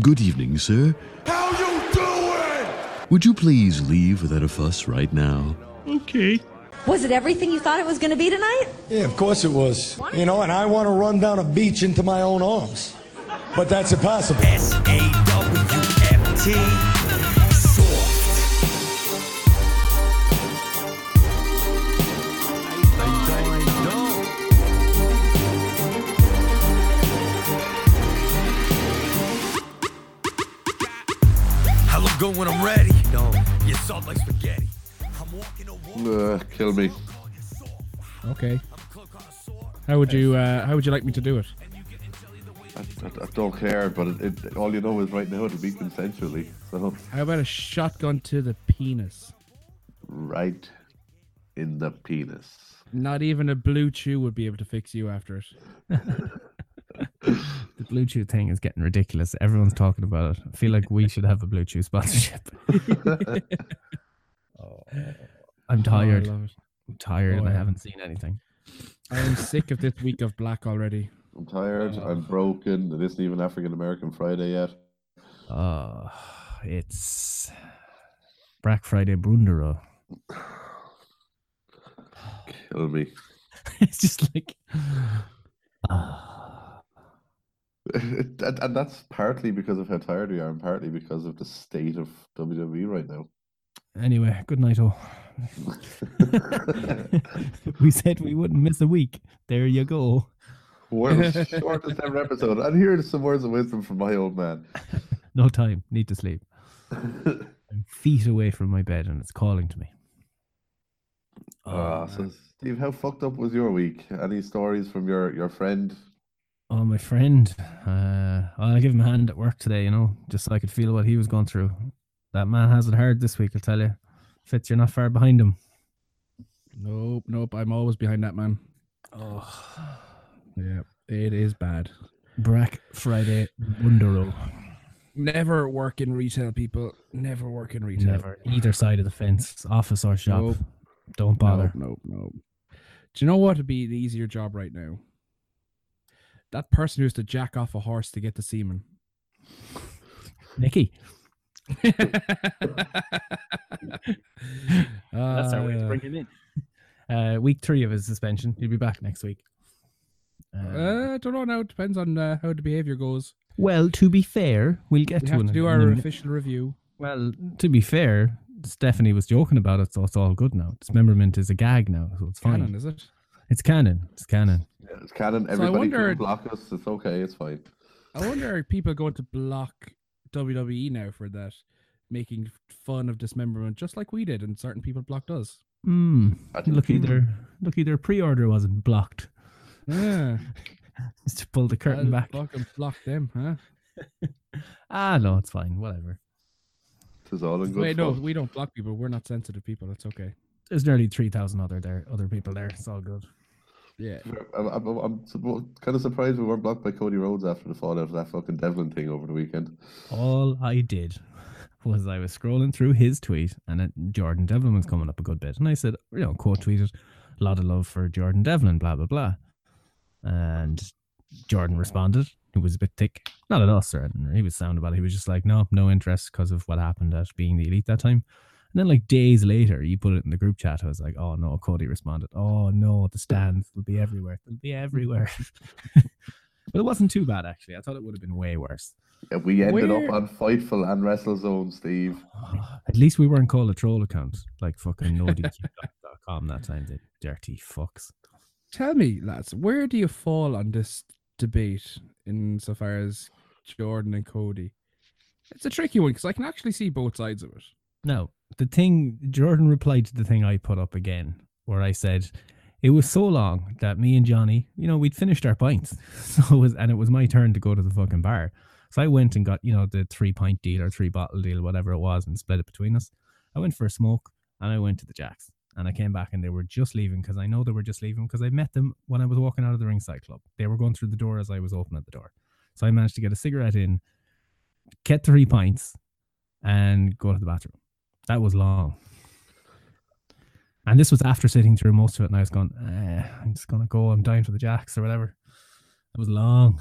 Good evening, sir. How you doing? Would you please leave without a fuss right now? Okay. Was it everything you thought it was going to be tonight? Yeah, of course it was. You know, and I want to run down a beach into my own arms. But that's impossible. S good when I'm ready. You're soft like spaghetti. I'm walking a walk. Uh, kill me. Okay. How would you uh, How would you like me to do it? I, I, I don't care, but it, it, all you know is right now it'll be consensually. So, How about a shotgun to the penis? right in the penis. Not even a BlueChew would be able to fix you after it. The BlueChew thing is getting ridiculous. Everyone's talking about it. I feel like we should have a BlueChew sponsorship. Oh. I'm tired. Oh, I love it. I'm tired Oh, and I yeah. haven't seen anything. I am sick of this week of black already. I'm tired. Oh. I'm broken. It isn't even African American Friday yet. Oh, it's Black Friday Brundero. Kill me. it's just like ah. and, and that's partly because of how tired we are, and partly because of the state of WWE right now. anyway. Good night, all. we said we wouldn't miss a week. There you go. World's shortest ever episode. And here's some words of wisdom from my old man. No time. Need to sleep. I'm feet away from my bed and it's calling to me. Ah, so Steve, how fucked up was your week? Any stories from your your friend? Oh, my friend. Uh, I'll give him a hand at work today, you know, just so I could feel what he was going through. That man has it hard this week, I'll tell you. Fitz, you're not far behind him. Nope, nope. I'm always behind that man. Oh, Yeah, it is bad. Black Friday Wondero. Never work in retail, people. Never work in retail. Never. Either side of the fence, office or shop. Nope. Don't bother. No, no, no. Do you know what would be an easier job right now? That person who used to jack off a horse to get the semen. Nikki. That's our way to bring him in. Uh, week three of his suspension. He'll be back next week. Uh, Uh, I don't know now. It depends on uh, how the behavior goes. well, to be fair, we'll get We to have it to do our a official review. Well, to be fair, Stephanie was joking about it, so it's all good now. Dismemberment is a gag now, so it's fine. Canon, is it? It's canon. It's canon. Yeah, It's canon. I Everybody wonder- can block us. It's okay. It's fine. I wonder are people going to block WWE now for that, making fun of dismemberment, just like we did, and certain people blocked us. Hmm. I think- Lucky their lucky their pre-order wasn't blocked. Yeah, Just to pull the curtain I'll back. Fucking block them, huh? Ah, no, it's fine. Whatever. It's all in good Wait, no, we don't block people. We're not sensitive people. It's okay. There's nearly three thousand other there, other people there. It's all good. Yeah. I'm, I'm, I'm kind of surprised we weren't blocked by Cody Rhodes after the fallout of that fucking Devlin thing over the weekend. All I did was I was scrolling through his tweet, and it, Jordan Devlin was coming up a good bit, and I said, you know, quote tweeted, "A lot of love for Jordan Devlin," blah blah blah, and Jordan responded. He was a bit thick, not at all anything. He was sound about it. He was just like, "No, no interest because of what happened at being the elite that time." And then, like days later, you put it in the group chat. I was like, "Oh no!" Cody responded, "Oh no, the stands will be everywhere. They'll be everywhere." but it wasn't too bad actually. I thought it would have been way worse. Yeah, we ended Where- up on Fightful and WrestleZone, Steve. At least we weren't called a troll account like fucking nodq.com that time. The dirty fucks. Tell me, lads, where do you fall on this debate insofar as Jordan and Cody? It's a tricky one because I can actually see both sides of it. No, the thing Jordan replied to the thing I put up again, where I said it was so long that me and Johnny, you know, we'd finished our pints, so it was, and it was my turn to go to the fucking bar. So I went and got, you know, the three pint deal or three bottle deal, whatever it was, and split it between us. I went for a smoke and I went to the Jacks. And I came back and they were just leaving because I know they were just leaving because I met them when I was walking out of the ringside club. They were going through the door as I was opening the door. So I managed to get a cigarette in, get three pints, and go to the bathroom. That was long. And this was after sitting through most of it, and I was going, eh, I'm just gonna go. I'm dying for the jacks or whatever. It was long.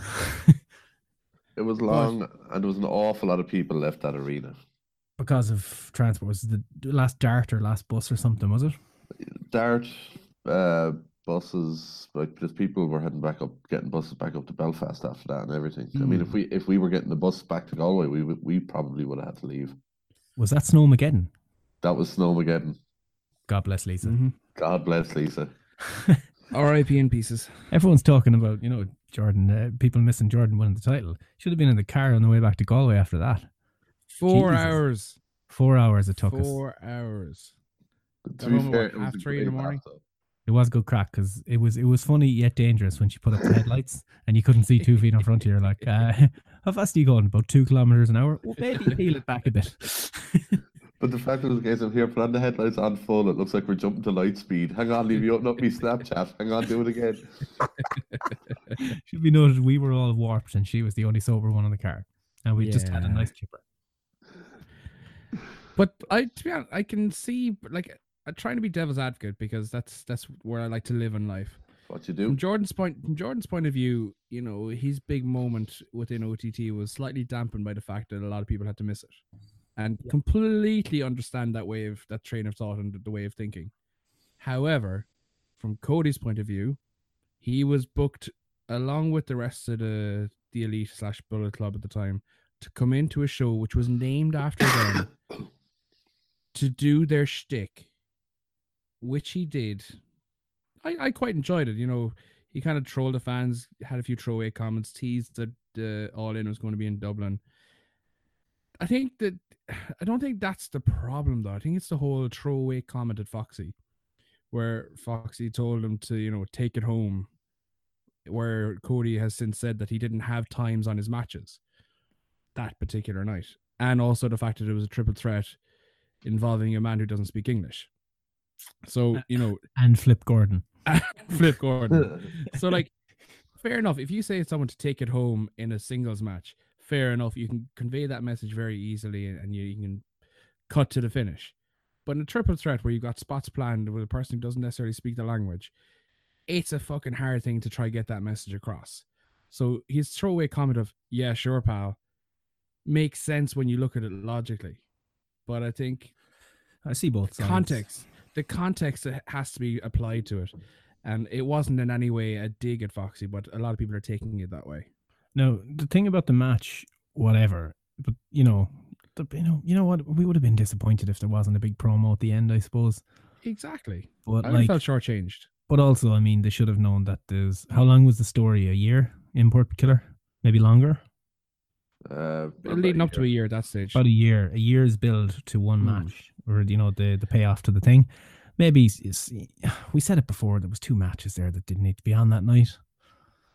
It was long, and there was an awful lot of people left that arena. Because of transport, was it the last dart or last bus or something? Was it? Dart, uh, buses, like just people were heading back up, getting buses back up to Belfast after that and everything. I mean, if we if we were getting the bus back to Galway, we we probably would have had to leave. Was that Snowmageddon? That was Snowmageddon. God bless Lisa. Mhm. God bless Lisa. R.I.P. in pieces. Everyone's talking about you know Jordan. Uh, people missing Jordan winning the title. Should have been in the car on the way back to Galway after that. Four Jesus. hours. Four hours it took us. Four hours. But Got home at what, half three in the morning? laugh, though. It was good crack because it was it was funny yet dangerous when she put up the headlights and you couldn't see two feet in front of you. You're like, uh, how fast are you going? About two kilometers an hour? Well, maybe peel it back a bit. But the fact that it was a case of here, put on the headlights on full. It looks like we're jumping to light speed. Hang on, leave you open up me Snapchat. Hang on, do it again. Should be noted we were all warped and she was the only sober one in the car, and we just had a nice chipper. But I, to be honest, I can see like I'm trying to be devil's advocate because that's that's where I like to live in life. What you From do? Jordan's point, from Jordan's point of view, you know, his big moment within OTT was slightly dampened by the fact that a lot of people had to miss it, and completely understand that way of that train of thought and the way of thinking. However, from Cody's point of view, he was booked along with the rest of the the elite slash Bullet Club at the time to come into a show which was named after them to do their shtick, which he did. I, I quite enjoyed it. You know, he kind of trolled the fans, had a few throwaway comments, teased that uh, All In was going to be in Dublin. I think that I don't think that's the problem though. I think it's the whole throwaway comment at Foxy, where Foxy told him to you know take it home, where Cody has since said that he didn't have times on his matches that particular night, and also the fact that it was a triple threat involving a man who doesn't speak English. So you know, And Flip Gordon. Flip Gordon. so like fair enough. If you say to someone to take it home in a singles match fair enough. You can convey that message very easily and and you, you can cut to the finish. But in a triple threat where you've got spots planned with a person who doesn't necessarily speak the language it's a fucking hard thing to try to get that message across. So his throwaway comment of yeah sure pal makes sense when you look at it logically. But i think I see both sides. context the context that has to be applied to it and it wasn't in any way a dig at foxy but a lot of people are taking it that way No, the thing about the match, whatever, but you know, the, you know, you know what? We would have been disappointed if there wasn't a big promo at the end, I suppose. exactly But i like, felt shortchanged but also, I mean, they should have known that there's how long was the story? A year? Import killer? Maybe longer? Uh, leading up to a year at that stage About a year. A year's build to one Hmm. match, or you know, the the payoff to the thing. Maybe we said it before. There was two matches there that didn't need to be on that night.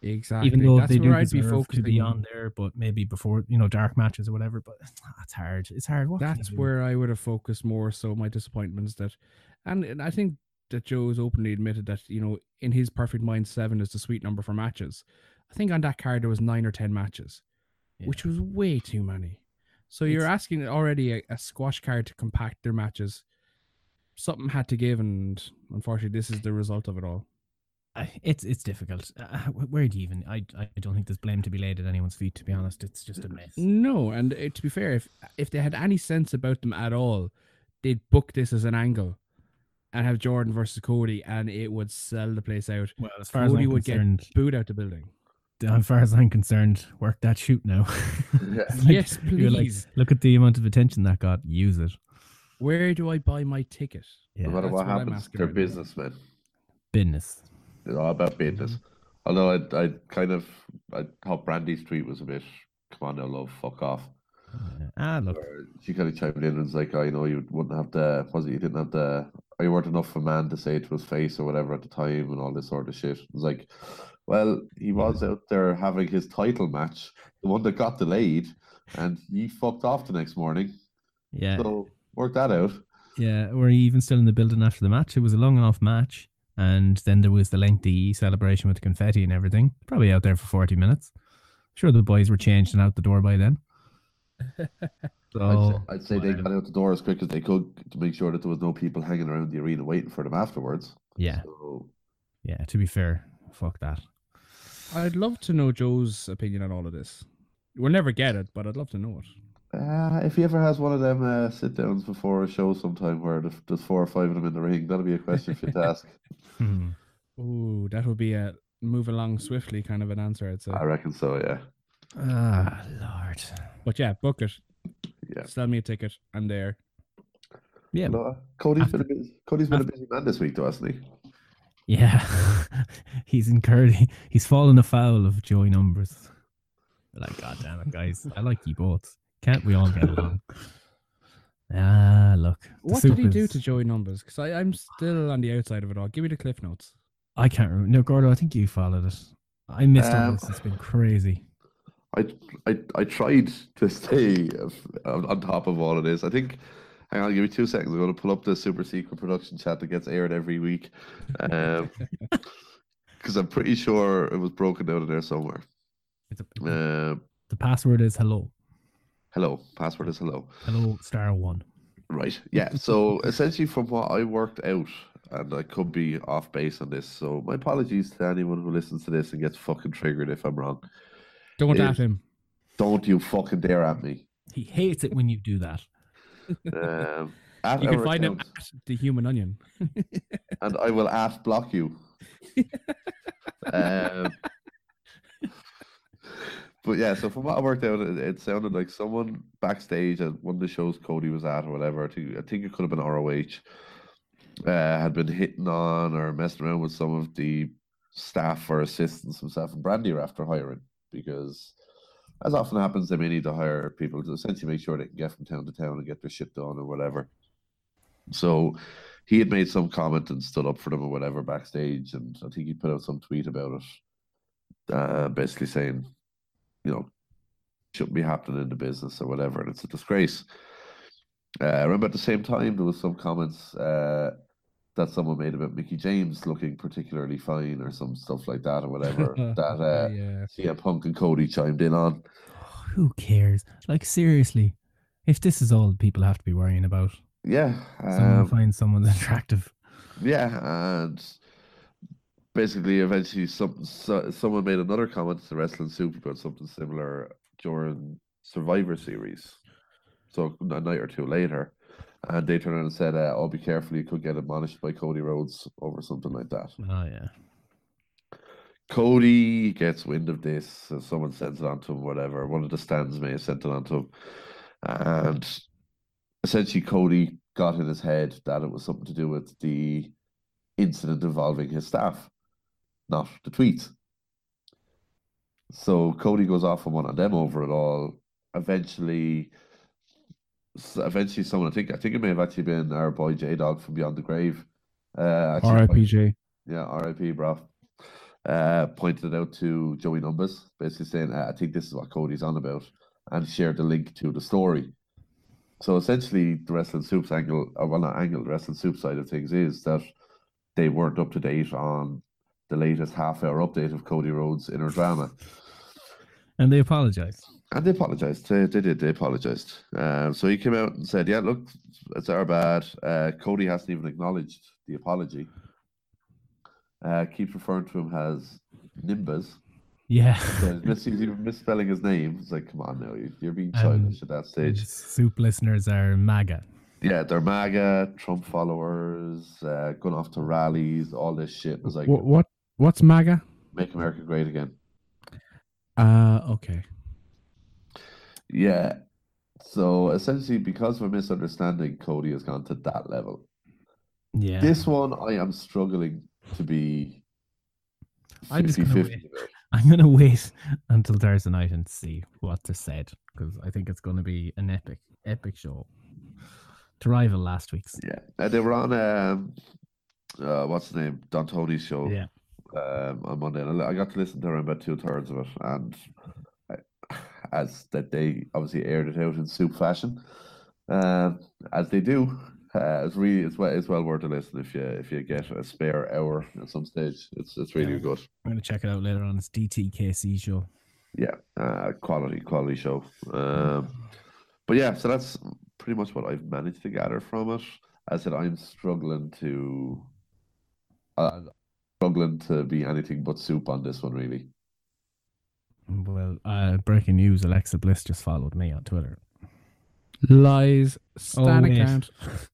exactly even though that's they do i'd be to be on there, but maybe before you know dark matches or whatever. But it's hard. It's hard. What that's where i would have focused more so my disappointments that and, and i think that joe's openly admitted that you know in his perfect mind seven is the sweet number for matches i think on that card there was nine or ten matches which was way too many. So you're It's- asking already a, a squash card to compact their matches. Something had to give, and unfortunately, this is the result of it all. It's it's difficult. Uh, where do you even? I I don't think there's blame to be laid at anyone's feet. To be honest, it's just a mess. No, and uh, to be fair, if if they had any sense about them at all, they'd book this as an angle and have Jordan versus Cody, and it would sell the place out. Well, as far as Cody I'm would concerned, get booed out the building. As far as I'm concerned, work that shoot now. Yeah. Like, yes, you're like, please. look at the amount of attention that got. Use it. Where do I buy my ticket? Yeah, no matter what what happens, they're right businessmen. business. It's all about business. Although I, I kind of, I thought Brandy's tweet was a bit, come on now, love, fuck off. Uh, ah, look, Or she kind of chimed in and was like, oh, you know, you wouldn't have the, was it, you didn't have the, or you weren't enough of a man to say it to his face or whatever at the time and all this sort of shit. It was like, well, he was out there having his title match, the one that got delayed, and he fucked off the next morning. yeah, So work that out. yeah. Were you even still in the building after the match? It was a long enough match, and then there was the lengthy celebration with confetti and everything. Probably out there for forty minutes. Sure, the boys were changed and out the door by then. So I'd, say, I'd say they got out the door as quick as they could to make sure that there was no people hanging around the arena waiting for them afterwards. yeah, So, yeah. To be fair, fuck that. I'd love to know Joe's opinion on all of this. We'll never get it, but I'd love to know it. Uh, if he ever has one of them uh, sit downs before a show sometime where there's- there's four or five of them in the ring, that'll be a question for you to ask. Hmm. Ooh, that would be a move along swiftly kind of an answer, I'd say. I reckon so, yeah. Ah, Lord. But yeah, book it. Yeah. Sell me a ticket. I'm there. Yeah, No, Cody's been a busy, Cody's been a busy man this week, though, hasn't he? Yeah. he's incurred. He's fallen afoul of Joey numbers. Like, God damn it, guys! I like you both. Can't we all get along? Ah, look. the What did he do to Joey Numbers? Because I'm still on the outside of it all. Give me the cliff notes. I can't remember. No, Gordo, I think you followed it. I missed all Um, this. It's been crazy. I, I, I tried to stay on, on top of all of this. I think, hang on, give me two seconds. I'm going to pull up the super secret production chat that gets aired every week. Because I'm pretty sure it was broken down in there somewhere. It's a, Um, the password is hello. hello, password is hello. Hello, star one. Right. Yeah. So essentially, from what I worked out, and I could be off base on this, so my apologies to anyone who listens to this and gets fucking triggered if I'm wrong. Don't Yeah. at him. Don't you fucking dare at me. He hates it when you do that. Um, You can find him at the Human Onion. and I will at block you. um, but yeah, so from what I worked out, it, it sounded like someone backstage at one of the shows Cody was at or whatever. I think, I think it could have been ROH. Uh, had been hitting on or messing around with some of the staff or assistants himself and Brandy are after hiring because, as often happens, they may need to hire people to essentially make sure they can get from town to town and get their shit done or whatever. So he had made some comment and stood up for them or whatever backstage, and I think he put out some tweet about it, uh, basically saying, you know, shouldn't be happening in the business or whatever, and it's a disgrace. Uh, I remember at the same time there was some comments uh, that someone made about Mickie James looking particularly fine or some stuff like that or whatever that uh, yeah. CM Punk and Cody chimed in on. Who cares? Like seriously, if this is all people have to be worrying about, Yeah, someone um, finds someone attractive. Yeah, and basically, eventually, some so, someone made another comment to the Wrestling Soup about something similar during Survivor Series. So a night or two later, and they turned around and said, uh, "Oh, be careful! You could get admonished by Cody Rhodes over something like that." Oh yeah. Cody gets wind of this, so someone sends it on to him, whatever. One of the stands may have sent it on to him. And essentially, Cody got in his head that it was something to do with the incident involving his staff, not the tweets. So Cody goes off on one of them over it all. Eventually, eventually, someone I think I think it may have actually been our boy J Dog from Beyond the Grave. Uh, RIPJ. yeah, RIP, bro. Uh, pointed it out to Joey Numbers, basically saying, uh, I think this is what Cody's on about, and shared the link to the story. So essentially, the Wrestling Soups angle, or well, not angle, the Wrestling Soup side of things is that they weren't up to date on the latest half hour update of Cody Rhodes' inner drama. And they apologized. And they apologized. They, they did. They apologized. Um, so he came out and said, "Yeah, look, it's our bad." Uh, Cody hasn't even acknowledged the apology. Uh, keeps referring to him as Nimbus. Yeah. So he's even misspelling his name. It's like, come on now, you- you're being Um, childish at that stage. Soup listeners are MAGA. Yeah, they're MAGA, Trump followers, uh, going off to rallies, all this shit. It's like, What, what what's MAGA? make America great again. Uh okay. Yeah. So essentially, because of a misunderstanding, Cody has gone to that level. Yeah. This one, I am struggling to be I'm just gonna wait. I'm gonna wait until Thursday night and see what they said because I think it's gonna be an epic, epic show to rival last week's. Yeah. They were on, um, uh, what's the name? Don Tony's show. Yeah. Um, on Monday. And I got to listen to around about two thirds of it, and I, as that they obviously aired it out in soup fashion, um, as they do. Uh, it's really it's well it's well worth a listen if you if you get a spare hour at some stage. It's it's really Yeah. good. I'm gonna check it out later on. It's DTKC show. Yeah, uh, quality quality show. Um, but yeah, so that's pretty much what I've managed to gather from it. As I said, I'm struggling to uh, struggling to be anything but soup on this one, really. Well, uh, breaking news: Alexa Bliss just followed me on Twitter. Lies. Stan wait. account.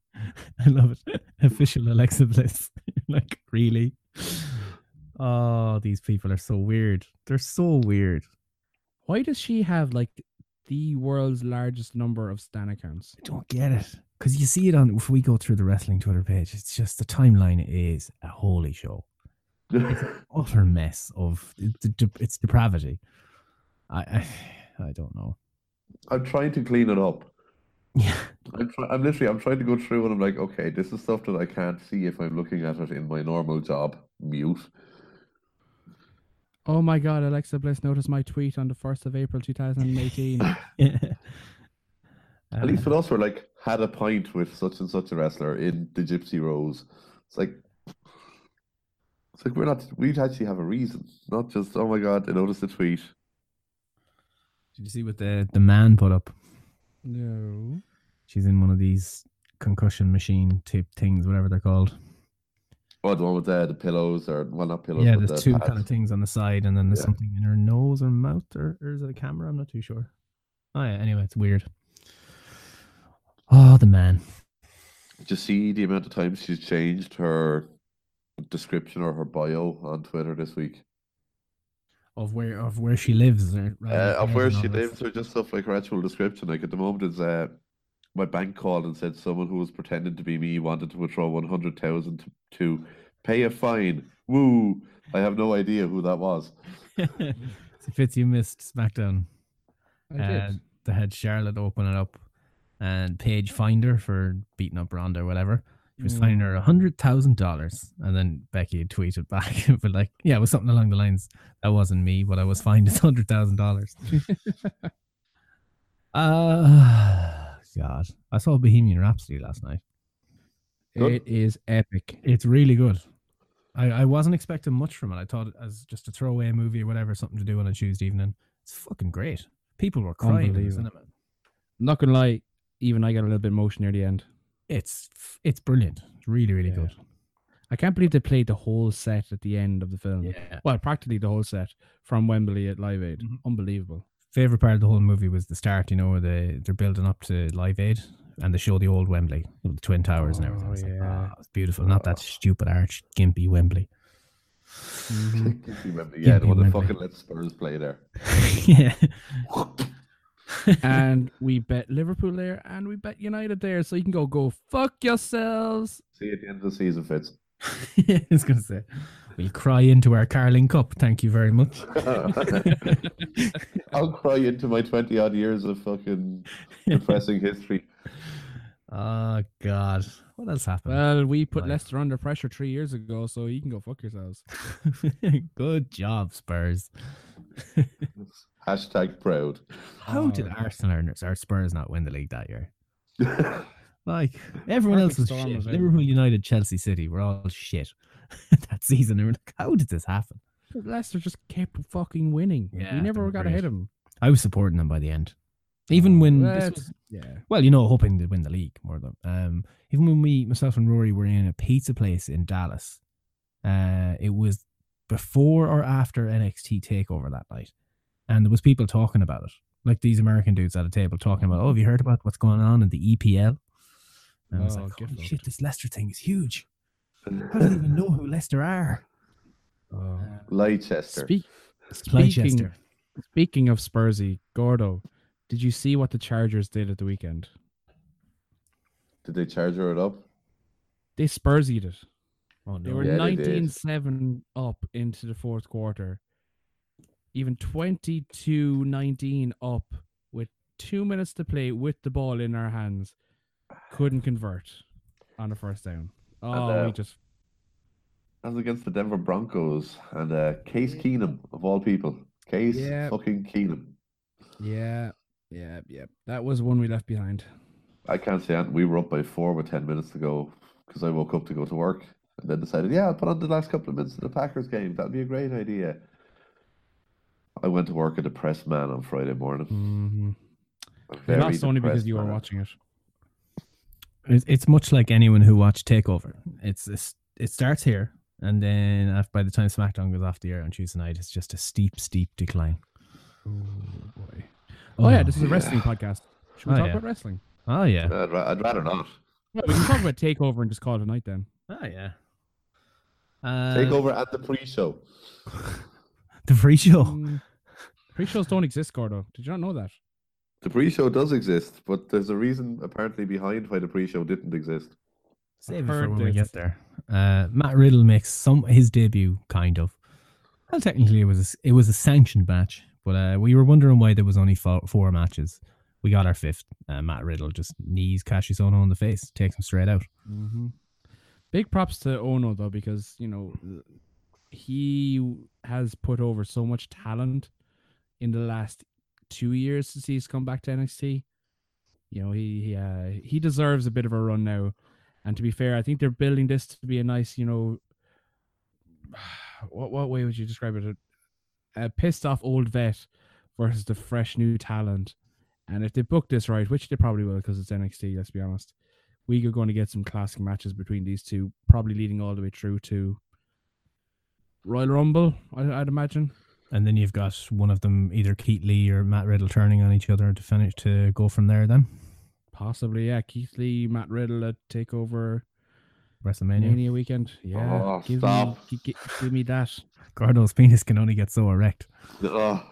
I love it. Official Alexa Bliss. like, really? Oh, these people are so weird. They're so weird. Why does she have like the world's largest number of Stan accounts? I don't get it. Because you see it on, if we go through the wrestling Twitter page, it's just the timeline is a holy show. Utter mess of, it's, it's depravity. I, I, I don't know. I'm trying to clean it up. Yeah. I'm, try- I'm literally I'm trying to go through and I'm like, okay, this is stuff that I can't see if I'm looking at it in my normal job. Mute. Oh my god, Alexa Bliss noticed my tweet on the 1st of April 2018. At least uh, with us, we're like had a pint with such and such a wrestler in the Gypsy Rose. It's like it's like we're not. We'd actually have a reason, not just oh my god, I noticed the tweet. Did you see what the, the man put up? no. She's in one of these concussion machine type things, whatever they're called. Oh, the one with the, the pillows or well, not pillows. yeah, but there's the two pads. kind of things on the side, and then there's Yeah. something in her nose or mouth, or, or is it a camera? I'm not too sure. Oh yeah. Anyway, it's weird. Oh, the man. Did you see the amount of times she's changed her description or her bio on Twitter this week? Of where of where she lives, or, right, Uh, of where she lives, or just stuff like her actual description. Like at the moment, it's uh, my bank called and said someone who was pretending to be me wanted to withdraw one hundred thousand to, to pay a fine. Woo! I have no idea who that was. so Fitz, you missed SmackDown. I Uh, did. they had Charlotte open it up, and Paige Finder for beating up Ronda or whatever. She was fining her a hundred thousand dollars, and then Becky had tweeted back, but like, yeah, it was something along the lines, "That wasn't me. What I was fined is hundred thousand dollars." Uh God, I saw Bohemian Rhapsody last night. Good. It is epic. It's really good. I, I wasn't expecting much from it. I thought it as just a throwaway movie or whatever, something to do on a Tuesday evening. It's fucking great. People were crying in the Unbelievable. cinema. Not gonna lie, even I got a little bit emotion near the end. It's it's brilliant. It's really really Yeah. good. I can't believe they played the whole set at the end of the film. Yeah. Well, practically the whole set from Wembley at Live Aid. Mhm. Unbelievable. Favorite part of the whole movie was the start. You know, where they they're building up to Live Aid and they show the old Wembley, the twin towers and everything. Oh, It's like, yeah. "Ah, it's beautiful. Not that stupid arch gimpy Wembley. Remember, yeah, the Gimpy one that Wembley. fucking let Spurs play there. yeah. And we bet Liverpool there and we bet United there. So you can go go fuck yourselves. See you at the end of the season, Fitz. I was gonna say, we'll cry into our Carling Cup. Thank you very much. I'll cry into my twenty odd years of fucking depressing history. Oh God, what else happened? Well, we put Right. Leicester under pressure three years ago, so you can go fuck yourselves. Good job, Spurs. Hashtag proud. How did Oh. Arsenal or or Spurs not win the league that year? Like everyone else was shit. of Liverpool. United, Chelsea, City were all shit that season. And we're like, how did this happen? Leicester just kept fucking winning. Yeah, we never were got great. ahead of them. I was supporting them by the end, even when this Well, was yeah. well, you know, hoping to win the league more than um. Even when we, myself and Rory, were in a pizza place in Dallas, uh, it was before or after NXT Takeover that night, and there was people talking about it, like these American dudes at a table talking about, oh, have you heard about what's going on in the EPL? And I was Oh, like, holy shit, this Leicester thing is huge. I don't even know who Leicester are. Oh. Uh, Leicester. Speak, speaking, Leicester. speaking of Spursy, Gordo, did you see what the Chargers did at the weekend? Did they charge her it up? They Spursied it. Oh They no. were Yeah, they did. 19-7 up into the fourth quarter. Even 22-19 up with two minutes to play with the ball in our hands. Couldn't convert on the first down. Oh, uh, we just That was against the Denver Broncos and uh, Case Keenum of all people. Case Yeah. fucking Keenum. yeah, yeah, yeah. That was one we left behind. I can't say that. We were up by four with 10 minutes to go because I woke up to go to work and then decided, yeah, I'll put on the last couple of minutes of the Packers game. That'd be a great idea. I went to work at a depressed man on Friday morning. Mm-hmm. A You very lost only because you were man. watching it. It's, it's much like anyone who watched Takeover. It's, it's it starts here, and then af- by the time SmackDown goes off the air on Tuesday night, it's just a steep, steep decline. Oh boy. Oh, yeah, this is a yeah. wrestling podcast. Should we Oh, talk yeah. about wrestling? Oh yeah. I'd, ra- I'd rather not. Well, we can talk about Takeover and just call it a night then. Oh yeah. Uh, Take over at the pre-show. the free show. Mm, pre-shows don't exist, Gordo. Did you not know that? The pre-show does exist, but there's a reason apparently behind why the pre-show didn't exist. Save it for when we get there. Uh, Matt Riddle makes some his debut, kind of. Well, technically, it was a, s- it was a sanctioned match, but uh, we were wondering why there was only four, four matches. We got our fifth. Uh, Matt Riddle just knees Kassius Ohno in the face, takes him straight out. Mm-hmm. Big props to Ono though, because you know he has put over so much talent in the last two years since he's come back to NXT. You know he he uh, he deserves a bit of a run now. And to be fair, I think they're building this to be a nice, you know, what what way would you describe it? A, a pissed off old vet versus the fresh new talent. And if they book this right, which they probably will because it's NXT, let's be honest, we are going to get some classic matches between these two, probably leading all the way through to Royal Rumble, I, I'd imagine. And then you've got one of them, either Keith Lee or Matt Riddle, turning on each other to finish to go from there. Then Possibly, yeah. Keith Lee, Matt Riddle uh, at Takeover WrestleMania. Mania weekend. Yeah. Oh, give, stop. Me, gi- gi- give me that. Gordo's penis can only get so erect. Oh,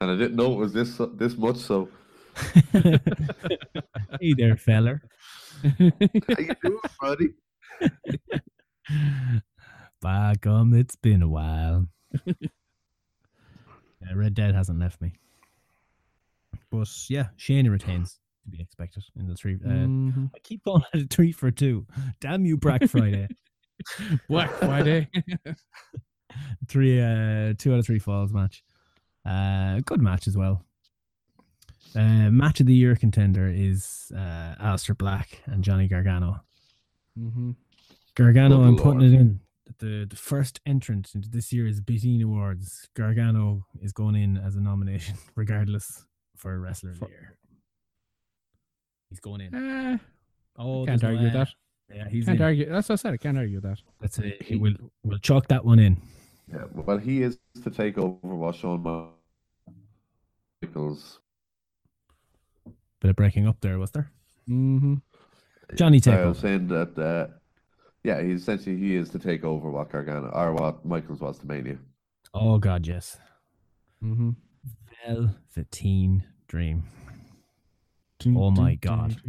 and I didn't know it was this this much. So hey there, feller. how you doing, buddy? By gum, it's been a while. yeah, Red Dead hasn't left me. But yeah, Shane retains to be expected in the three. Uh, Mhm. I keep calling it a three for two. Damn you, Black Friday. Black Friday. three, uh, two out of three falls match. Uh, good match as well. Uh, match of the year contender is uh, Aleister Black and Johnny Gargano. hmm Gargano, I'm putting it in. The the first entrant into this year's Beating Awards, Gargano is going in as a nomination, regardless for a Wrestler of the Year. He's going in. Eh, Oh, can't there's no argue with uh, that. Yeah, he's Can't in. argue. That's what I said. I can't argue that. That's it. He- We'll we'll chalk that one in. Yeah, well, he is to take over what Shawn Michaels. Bit of breaking up there, was there? Mm-hmm. Johnny I Takeover. was saying that. Uh, yeah, he essentially he is to take over what Gargano or what Michaels was to Mania. Oh God, yes. Mm-hmm. Velveteen Dream. Oh my God.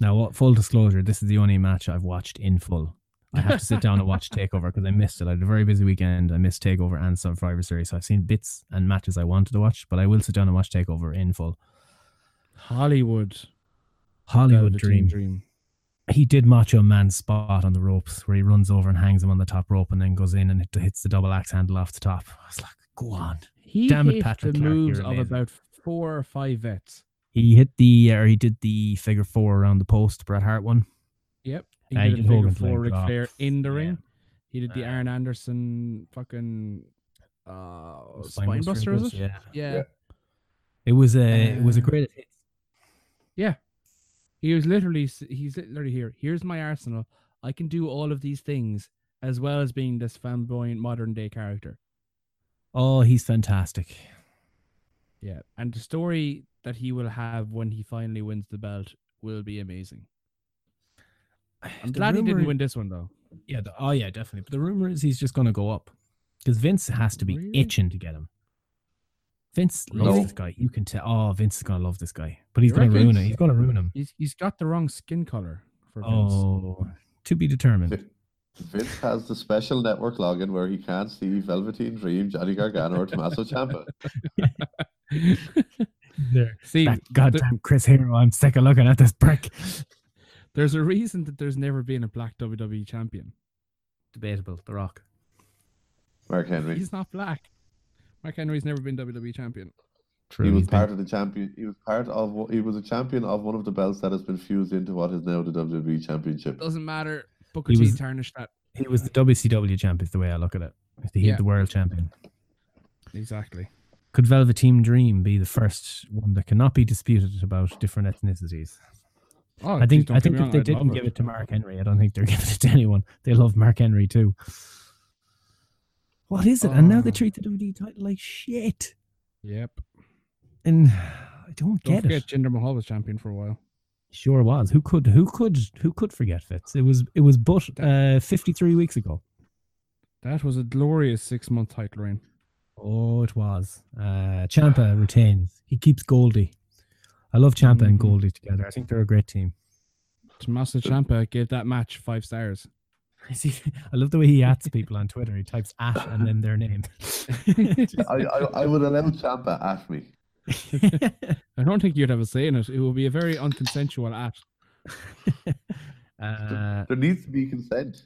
Now, what full disclosure, this is the only match I've watched in full. I have to sit down and watch Takeover because I missed it. I had a very busy weekend. I missed Takeover and Survivor Series, so I've seen bits and matches I wanted to watch, but I will sit down and watch Takeover in full. Hollywood. Hollywood Velveteen Dream. Dream. He did Macho Man's spot on the ropes where he runs over and hangs him on the top rope and then goes in and hit, hits the double axe handle off the top. I was like, go on. He Damn it, Patrick the Clark, moves of about four or five vets. He hit the, or he did the figure four around the post, Bret Hart one. Yep. He Uh, did Hulk figure four Ric. Flair in the Yeah. ring. He did the Uh, Arn Anderson fucking uh, Spine spine buster, it is it? Yeah. Yeah. Yeah. It was a, it was a Uh, great hit. Yeah. He was literally he's literally here. Here's my arsenal. I can do all of these things as well as being this flamboyant modern day character. Oh, he's fantastic. Yeah. And the story that he will have when he finally wins the belt will be amazing. I'm The glad he didn't win this one though. Yeah. The, oh, yeah, definitely. But the rumor is he's just going to go up because Vince has to be Really? itching to get him. Vince loves No. this guy. You can tell. Oh, Vince is going to love this guy, but he's You going to reckon? ruin it. He's going to ruin him. He's he's got the wrong skin color for Vince. Oh, to be determined. Vince has the special network login where he can't see Velveteen Dream, Johnny Gargano, or Tommaso Ciampa. there. See, That th- goddamn Chris Hero. I'm sick of looking at this prick. there's a reason that there's never been a black WWE champion. Debatable. The Rock. Mark Henry. He's not black. Mark Henry's never been WWE champion. True. he was he's part of the champion. He was part of. He was a champion of one of the belts that has been fused into what is now the WWE Championship. Doesn't matter. Booker He T was- tarnished that. he was the WCW champion. Is the way I look at it. He's Yeah. the world champion. Exactly. Could Velveteen Dream be the first one that cannot be disputed about different ethnicities? Oh, I think I think if wrong, they I'd didn't love give it to Mark Henry, I don't think they're giving it to anyone. They love Mark Henry too. What is it? And now they treat the WWE title like shit. Yep. And I don't Don't get forget it. Jinder Mahal was champion for a while. Sure was. Who could? Who could? Who could forget Fitz? It was. It was but uh, fifty three weeks ago. That was a glorious six month title reign. Oh, it was. Uh, Ciampa retains. He keeps Goldie. I love Ciampa and Mhm. Goldie together. I think they're a great team. Tommaso Ciampa gave that match five stars. I see. I love the way he ats people on Twitter. He types at and then their name. I, I, I would allow Ciampa at me. I don't think you'd have a say in it. It would be a very unconsensual act. uh, There needs to be consent.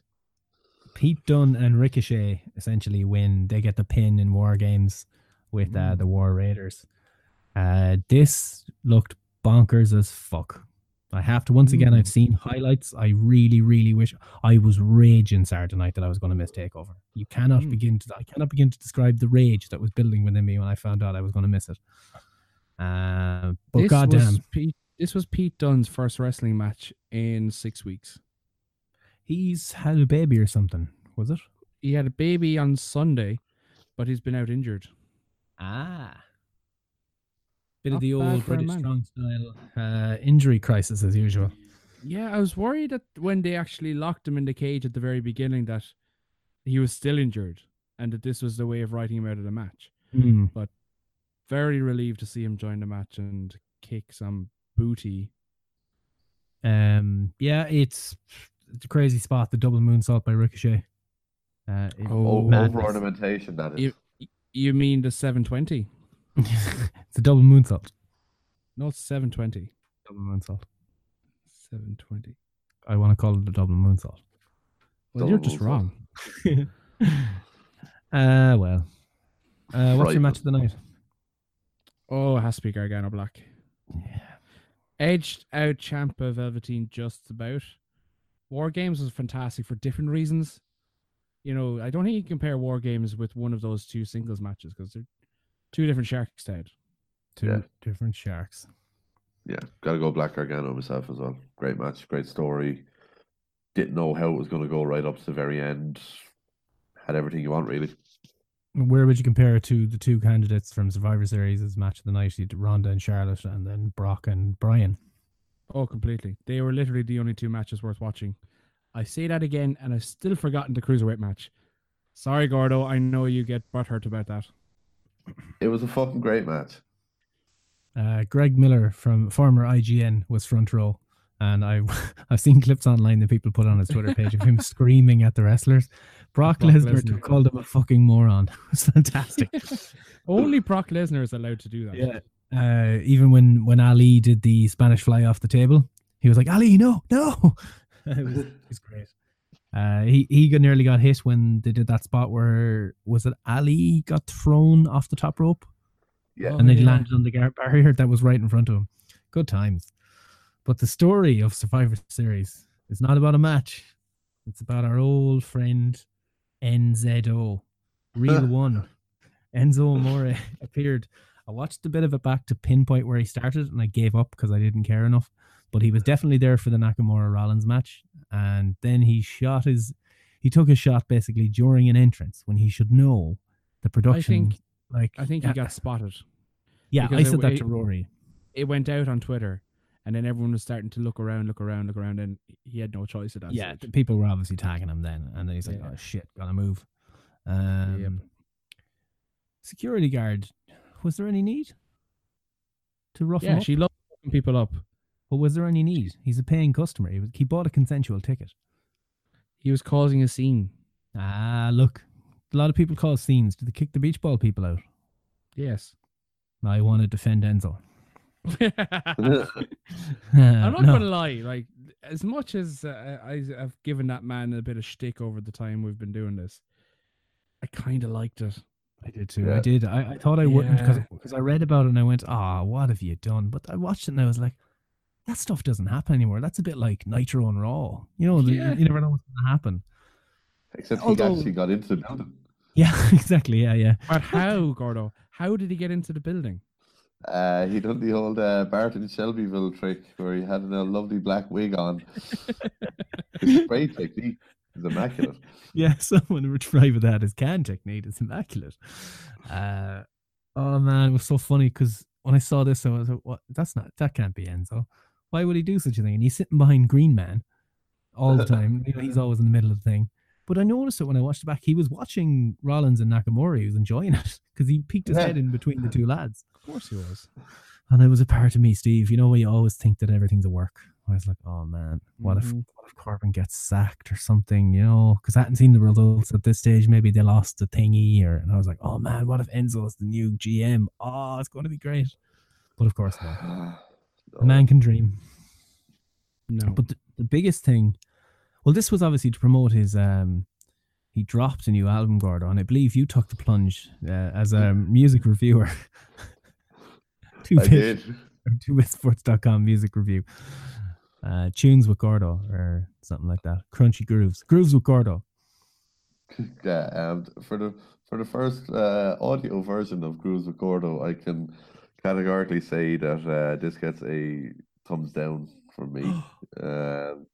Pete Dunne and Ricochet essentially win. They get the pin in War Games with uh, the War Raiders. Uh, this looked bonkers as fuck. I have to once again. I've seen highlights. I really, really wish I was raging Saturday night that I was going to miss Takeover. You cannot Mm. begin to. I cannot begin to describe the rage that was building within me when I found out I was going to miss it. Uh, but this goddamn, was Pete, this was Pete Dunne's first wrestling match in six weeks. he's had a baby or something. Was it? He had a baby on Sunday, but he's been out injured. Ah. Bit of the old British strong style uh, injury crisis as usual. Yeah, I was worried that when they actually locked him in the cage at the very beginning that he was still injured and that this was the way of writing him out of the match. But Very relieved to see him join the match and kick some booty. Um, yeah, it's, it's a crazy spot. The double moonsault by Ricochet. Uh, it- Oh, Oh, over ornamentation, that is. You- You mean the 720? It's a double moonsault. No, it's 720. Double moonsault. 720. I want to call it a double moonsault. Well, you're just moonsault. wrong. uh, well. Uh, what's Right. your match of the night? Oh, it has to be Gargano Black. Yeah. Edged out Ciampa Velveteen just about. War Games was fantastic for different reasons. You know, I don't think you can compare War Games with one of those two singles matches because they're two different sharks' head. Two Yeah. different sharks. Yeah, gotta go Black Gargano myself as well. Great match, great story. Didn't know how it was going to go right up to the very end. Had everything you want, really. Where would you compare it to the two candidates from Survivor Series as match of the night? You had Ronda and Charlotte, and then Brock and Brian. Oh, completely. They were literally the only two matches worth watching. I say that again, and I've still forgotten the cruiserweight match. Sorry, Gordo. I know you get butthurt about that. It was a fucking great match. Uh, Greg Miller from former IGN was front row, and I I've seen clips online that people put on his Twitter page of him screaming at the wrestlers. Brock, Brock Lesnar Lesnar. called him a fucking moron. It was fantastic. Only Brock Lesnar is allowed to do that. yeah. Uh, even when when Ali did the Spanish fly off the table, he was like, "Ali, no, no." it, was, it was great. Uh, he he got, nearly got hit when they did that spot where was it Ali got thrown off the top rope Yeah. Oh, and then he yeah. landed on the gar- barrier that was right in front of him. Good times. But the story of Survivor Series is not about a match. It's about our old friend NZO, real one. Enzo Amore appeared. I watched a bit of it back to pinpoint where he started, and I gave up because I didn't care enough. But he was definitely there for the Nakamura Rollins match, and then he shot his. He took a shot basically during an entrance when he should know the production. I think- like I think yeah, he got spotted. yeah, I it said that to Rory. It went out on Twitter, and then everyone was starting to look around, look around, look around, and he had no choice at that Yeah, stage. people were obviously tagging him then, and then he's like, Yeah. "Oh shit, gotta move." Um, Security guard. Was there any need to rough him Yeah, up? she loved people up. But was there any need? He's a paying customer. He was. He bought a consensual ticket. He was causing a scene. Ah, look, a lot of people cause scenes. Did they kick the beach ball people out? Yes. I want to defend Enzo. I'm I'm not gonna lie. Like as much as uh, I, I've given that man a bit of shtick over the time we've been doing this, I kind of liked it. I did too. I did. I, I thought I wouldn't because because I read about it and I went, ah, what have you done? But I watched it and I was like, that stuff doesn't happen anymore. That's a bit like Nitro and Raw. You know, Yeah. you never know what's going to happen. Except Although- he actually got into the building. Yeah, exactly. Yeah, yeah. But how, Gordo? How did he get into the building? Uh, he done the old uh, Barton Shelbyville trick where he had a lovely black wig on. His spray technique is immaculate. Yeah, someone described that as can technique. It's immaculate. Uh, Oh man, it was so funny because when I saw this, I was like, "What? That's not. That can't be Enzo. Why would he do such a thing?" And he's sitting behind Green Man all the time. you know, he's always in the middle of the thing. But I noticed it when I watched it back. He was watching Rollins and Nakamura. He was enjoying it because he peeked his Yeah. head in between the two lads. Of course he was. And it was a part of me, Steve. You know, where you always think that everything's a work. I was like, oh man, what if Mhm. what if Corbin gets sacked or something? You know, because I hadn't seen the results at this stage. Maybe they lost the thingy, or and I was like, oh man, what if Enzo's the new GM? Oh, it's going to be great. But of course, A man can dream. No. But the, the biggest thing, well, this was obviously to promote his. um He dropped a new album, Gordo, and I believe you took the plunge uh, as a music reviewer. Two I bit- did. music review. Uh, tunes with Gordo or something like that. Crunchy grooves. Grooves with Gordo. Yeah, for the for the first uh, audio version of Grooves with Gordo, I can categorically say that uh, this gets a thumbs down from me. um,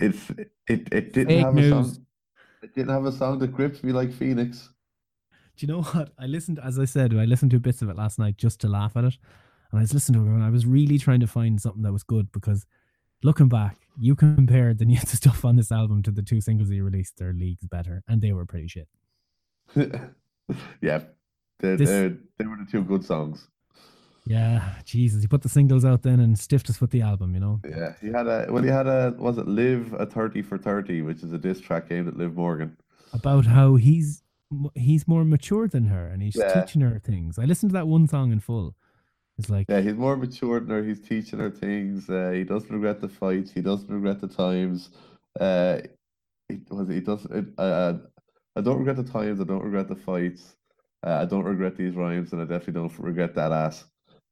it's it it didn't Fake have a news. song. It didn't have a song that grips me like Phoenix. Do you know what? I listened, as I said, I listened to bits of it last night just to laugh at it. And I was listening to it and I was really trying to find something that was good because looking back, you compared the new stuff on this album to the two singles he released, their leagues better, and they were pretty shit. yeah, they, This- they they were the two good songs. Yeah, Jesus. He put the singles out then and stiffed us with the album, you know? Yeah, he had a well, he had a was it Live a thirty for thirty, which is a diss track aimed at Liv Morgan. about how he's he's more mature than her and he's Yeah. teaching her things. I listened to that one song in full. It's like Yeah, he's more mature than her. He's teaching her things. Uh, he doesn't regret the fights. He doesn't regret the times. Uh, he was he doesn't. Uh, I don't regret the times. I don't regret the fights. Uh, I don't regret these rhymes, and I definitely don't regret that ass.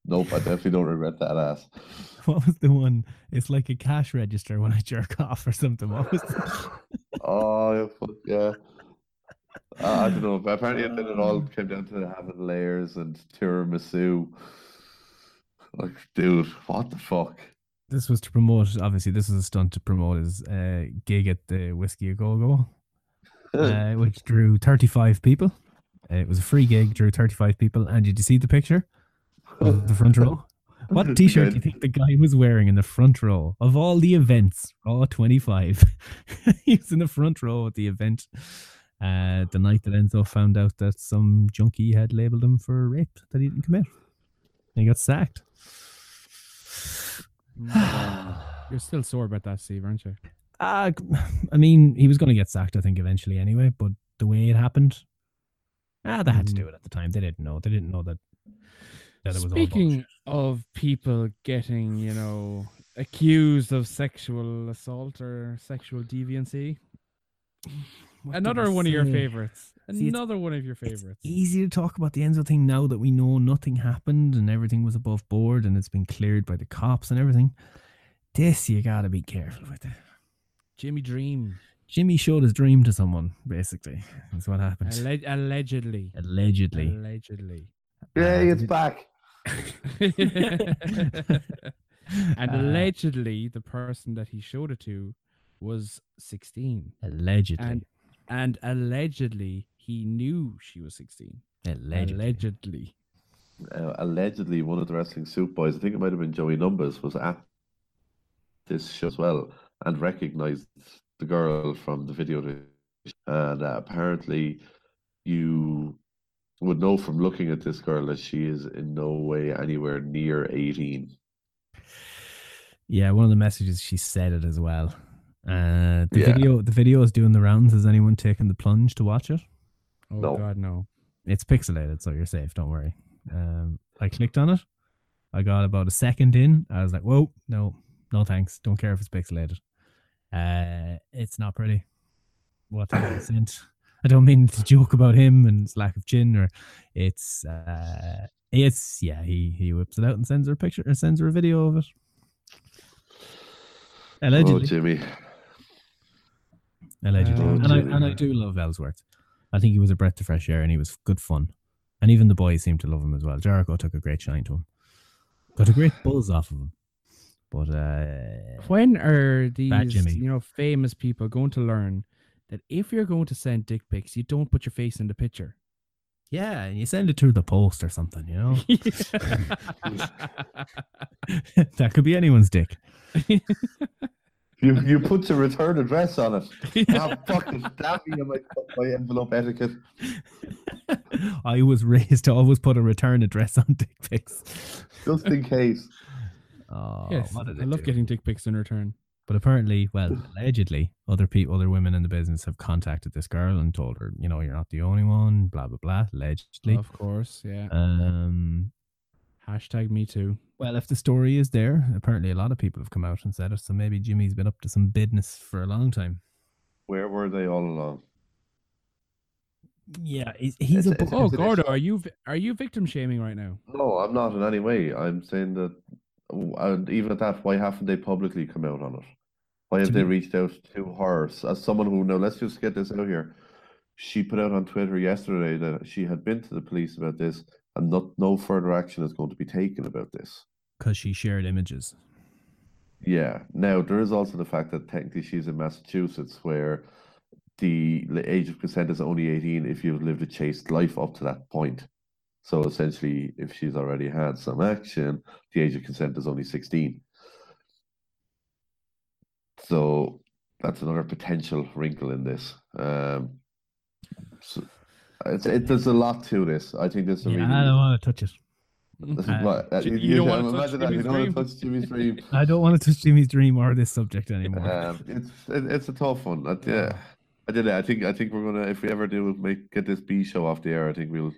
Nope, I definitely don't regret that ass. what was the one? It's like a cash register when I jerk off or something. What was Oh fuck yeah. Uh, I don't know, but apparently then it all came down to having layers and tiramisu. Like, dude, what the fuck? this was to promote obviously this is a stunt to promote his uh, gig at the Whiskey a Go Go, uh, which drew 35 people. Uh, it was a free gig, drew 35 people. And did you see the picture of the front row? What t shirt do you think the guy was wearing in the front row of all the events? Raw 25. he was in the front row at the event uh, the night that Enzo found out that some junkie had labeled him for rape that he didn't commit. And he got sacked. You're still sore about that, Steve, aren't you? Uh, I mean, he was going to get sacked, I think, eventually anyway, but the way it happened, ah, they had to do it at the time. They didn't know. They didn't know that, that it was Speaking bullshit. of people getting, you know, accused of sexual assault or sexual deviancy, What another I one of your favorites. See, Another one of your It's favorites. easy to talk about the Enzo thing now that we know nothing happened and everything was above board and it's been cleared by the cops and everything. This you gotta be careful with. Jimmy Dream, Jimmy showed his dream to someone, basically. That's what happened. Alleg- allegedly. Allegedly. Allegedly. Yay, it's back. and Uh, allegedly, the person that he showed it to was 16. Allegedly. And and allegedly, he knew she was 16. allegedly. Allegedly. Uh, allegedly, one of the wrestling suit boys, I think it might have been Joey Numbers, was at this show as well and recognized the girl from the video. And uh, apparently, you would know from looking at this girl that she is in no way anywhere near 18. Yeah, one of the messages she said it as well. Uh, the Yeah. video, the video is doing the rounds. Has anyone taken the plunge to watch it? Oh, No. God, no. It's pixelated, so you're safe. Don't worry. Um, I clicked on it. I got about a second in. I was like, "Whoa, no, no, thanks. Don't care if it's pixelated. Uh, it's not pretty. What percent? I don't mean to joke about him and his lack of chin, or it's uh, it's yeah. He he whips it out and sends her a picture or sends her a video of it. Allegedly. Oh, Jimmy. Allegedly. Oh, and, I, and I do love Ellsworth. I think he was a breath of fresh air and he was good fun. And even the boys seemed to love him as well. Jericho took a great shine to him. Got a great buzz off of him. But uh, When are these, you know, famous people going to learn that if you're going to send dick pics, you don't put your face in the picture? Yeah, and you send it through the post or something, you know. that could be anyone's dick. You you put your return address on it. Ah, fucking damn me, I my envelope etiquette. I was raised to always put a return address on dick pics. Just in case. Oh, yes, what did I love do? getting dick pics in return. But apparently, well, allegedly, other people, other women in the business have contacted this girl and told her, you know, you're not the only one. Blah blah blah. Allegedly. Of course, yeah. Um. Hashtag me too. Well, if the story is there, apparently a lot of people have come out and said it. So maybe Jimmy's been up to some business for a long time. Where were they all along? Yeah, he's, he's a. It's- Oh, Is it a Gordo, are you are you victim shaming right now? No, I'm not in any way. I'm saying that, and even at that, why haven't they publicly come out on it? Why have they reached out to her as someone who, now let's just get this out here. She put out on Twitter yesterday that she had been to the police about this and not, no further action is going to be taken about this. because she shared images. Yeah. Now there is also the fact that technically she's in Massachusetts, where the age of consent is only eighteen if you've lived a chaste life up to that point. So essentially, if she's already had some action, the age of consent is only sixteen. So that's another potential wrinkle in this. Um, so it's, it, there's a lot to this. I think there's is a Yeah, really. I don't want to touch it. This is Uh, what, uh, you- you, you don't wanna touch imagine that, Jimmy's dream. touch Jimmy's dream. I don't want to touch Jimmy's dream or this subject anymore. Um, it's it, it's a tough one. I, yeah, I did it. I think I think we're gonna if we ever do make get this B show off the air, I think we'll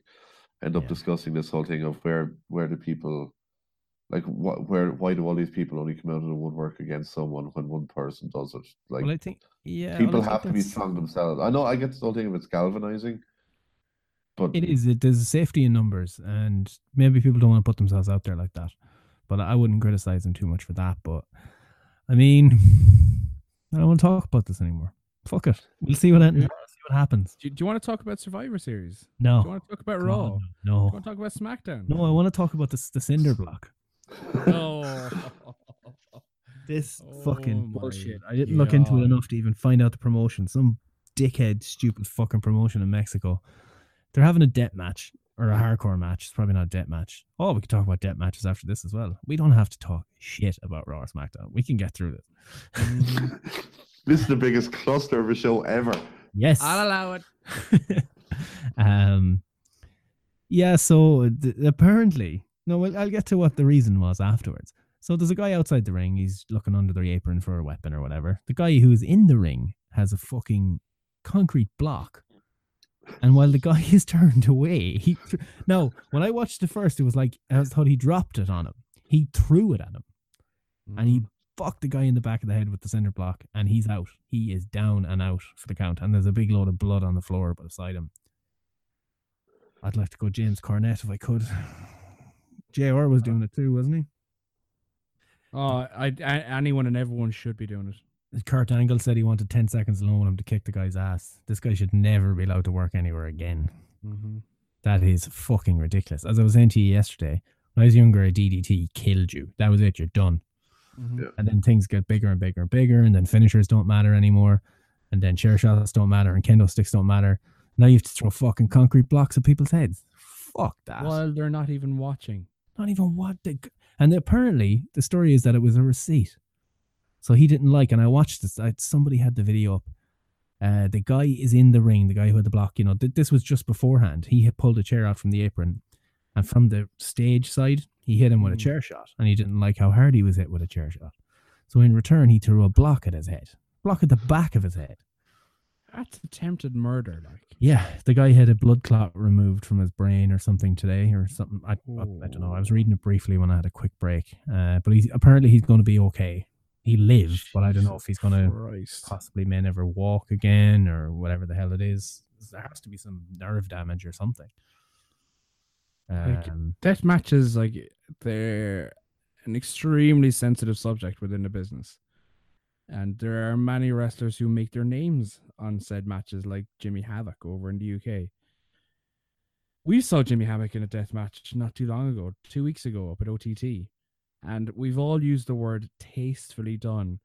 end up Yeah. discussing this whole thing of where where do people like what where why do all these people only come out of the woodwork against someone when one person does it? Like well, I think yeah, people well, have to be strong themselves. I know I get the whole thing of it's galvanizing, but It is. It, there's a safety in numbers, and maybe people don't want to put themselves out there like that. But I wouldn't criticize them too much for that. But I mean, I don't want to talk about this anymore. Fuck it. We'll see what see what happens. Do, do you want to talk about Survivor Series? No, Do you want to talk about God, Raw? Do no, you want to talk about SmackDown? no. I want to talk about this the cinder block. No. This Oh fucking bullshit. I didn't look into it enough to even find out the promotion. Some dickhead, stupid fucking promotion in Mexico. They're having a death match or a hardcore match. It's probably not a death match. Oh, we could talk about death matches after this as well. We don't have to talk shit about Raw or SmackDown. We can get through this. Mm. this is the biggest cluster of a show ever. Yes. I'll allow it. um. Yeah. So th- apparently, no. Well, I'll get to what the reason was afterwards. So there's a guy outside the ring. He's looking under the apron for a weapon or whatever. The guy who is in the ring has a fucking concrete block. And while the guy is turned away, he th- no. When I watched it first, it was like I thought he dropped it on him. He threw it at him, and he fucked the guy in the back of the head with the cinder block, and he's out. He is down and out for the count, and there's a big load of blood on the floor beside him. I'd like to go James Cornette if I could. JR was doing it too, wasn't he? Oh, I, I, anyone and everyone should be doing it. Kurt Angle said he wanted 10 seconds alone with him to kick the guy's ass. This guy should never be allowed to work anywhere again. Mm-hmm. That is fucking ridiculous. As I was saying to you yesterday, when I was younger, a DDT killed you. That was it. You're done. Mm-hmm. Yeah. And then things get bigger and bigger and bigger, and then finishers don't matter anymore, and then chair shots don't matter, and kendo sticks don't matter. Now you have to throw fucking concrete blocks at people's heads. Fuck that. While they're not even watching. Not even what the. g- And apparently, the story is that it was a receipt. So he didn't like, and I watched this. I, somebody had the video up. Uh, the guy is in the ring, the guy who had the block. You know, th- this was just beforehand. He had pulled a chair out from the apron, and from the stage side, he hit him with a Mm. chair shot, and he didn't like how hard he was hit with a chair shot. So in return, he threw a block at his head, block at the back of his head. That's attempted murder, like. Yeah, the guy had a blood clot removed from his brain or something today, or something. I, I, I don't know. I was reading it briefly when I had a quick break. Uh, but he's apparently he's going to be okay. He lives, but I don't know if he's going to possibly may never walk again or whatever the hell it is. There has to be some nerve damage or something. Um, Death matches, like, they're an extremely sensitive subject within the business. And there are many wrestlers who make their names on said matches, like Jimmy Havoc over in the UK. We saw Jimmy Havoc in a death match not too long ago, two weeks ago up at OTT. And we've all used the word tastefully done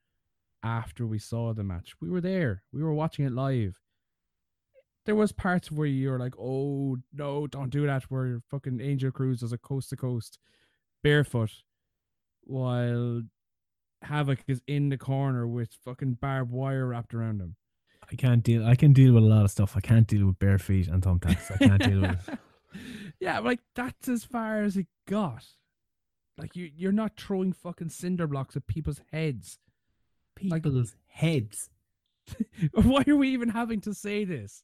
after we saw the match. We were there, we were watching it live. There was parts where you're like, oh no, don't do that. Where fucking Angel Cruz does a coast to coast barefoot, while Havoc is in the corner with fucking barbed wire wrapped around him. I can't deal. I can deal with a lot of stuff. I can't deal with bare feet and thumbtacks. I can't deal with. yeah, like that's as far as it got. Like you, you're not throwing fucking cinder blocks at people's heads. Like- people's heads. Why are we even having to say this?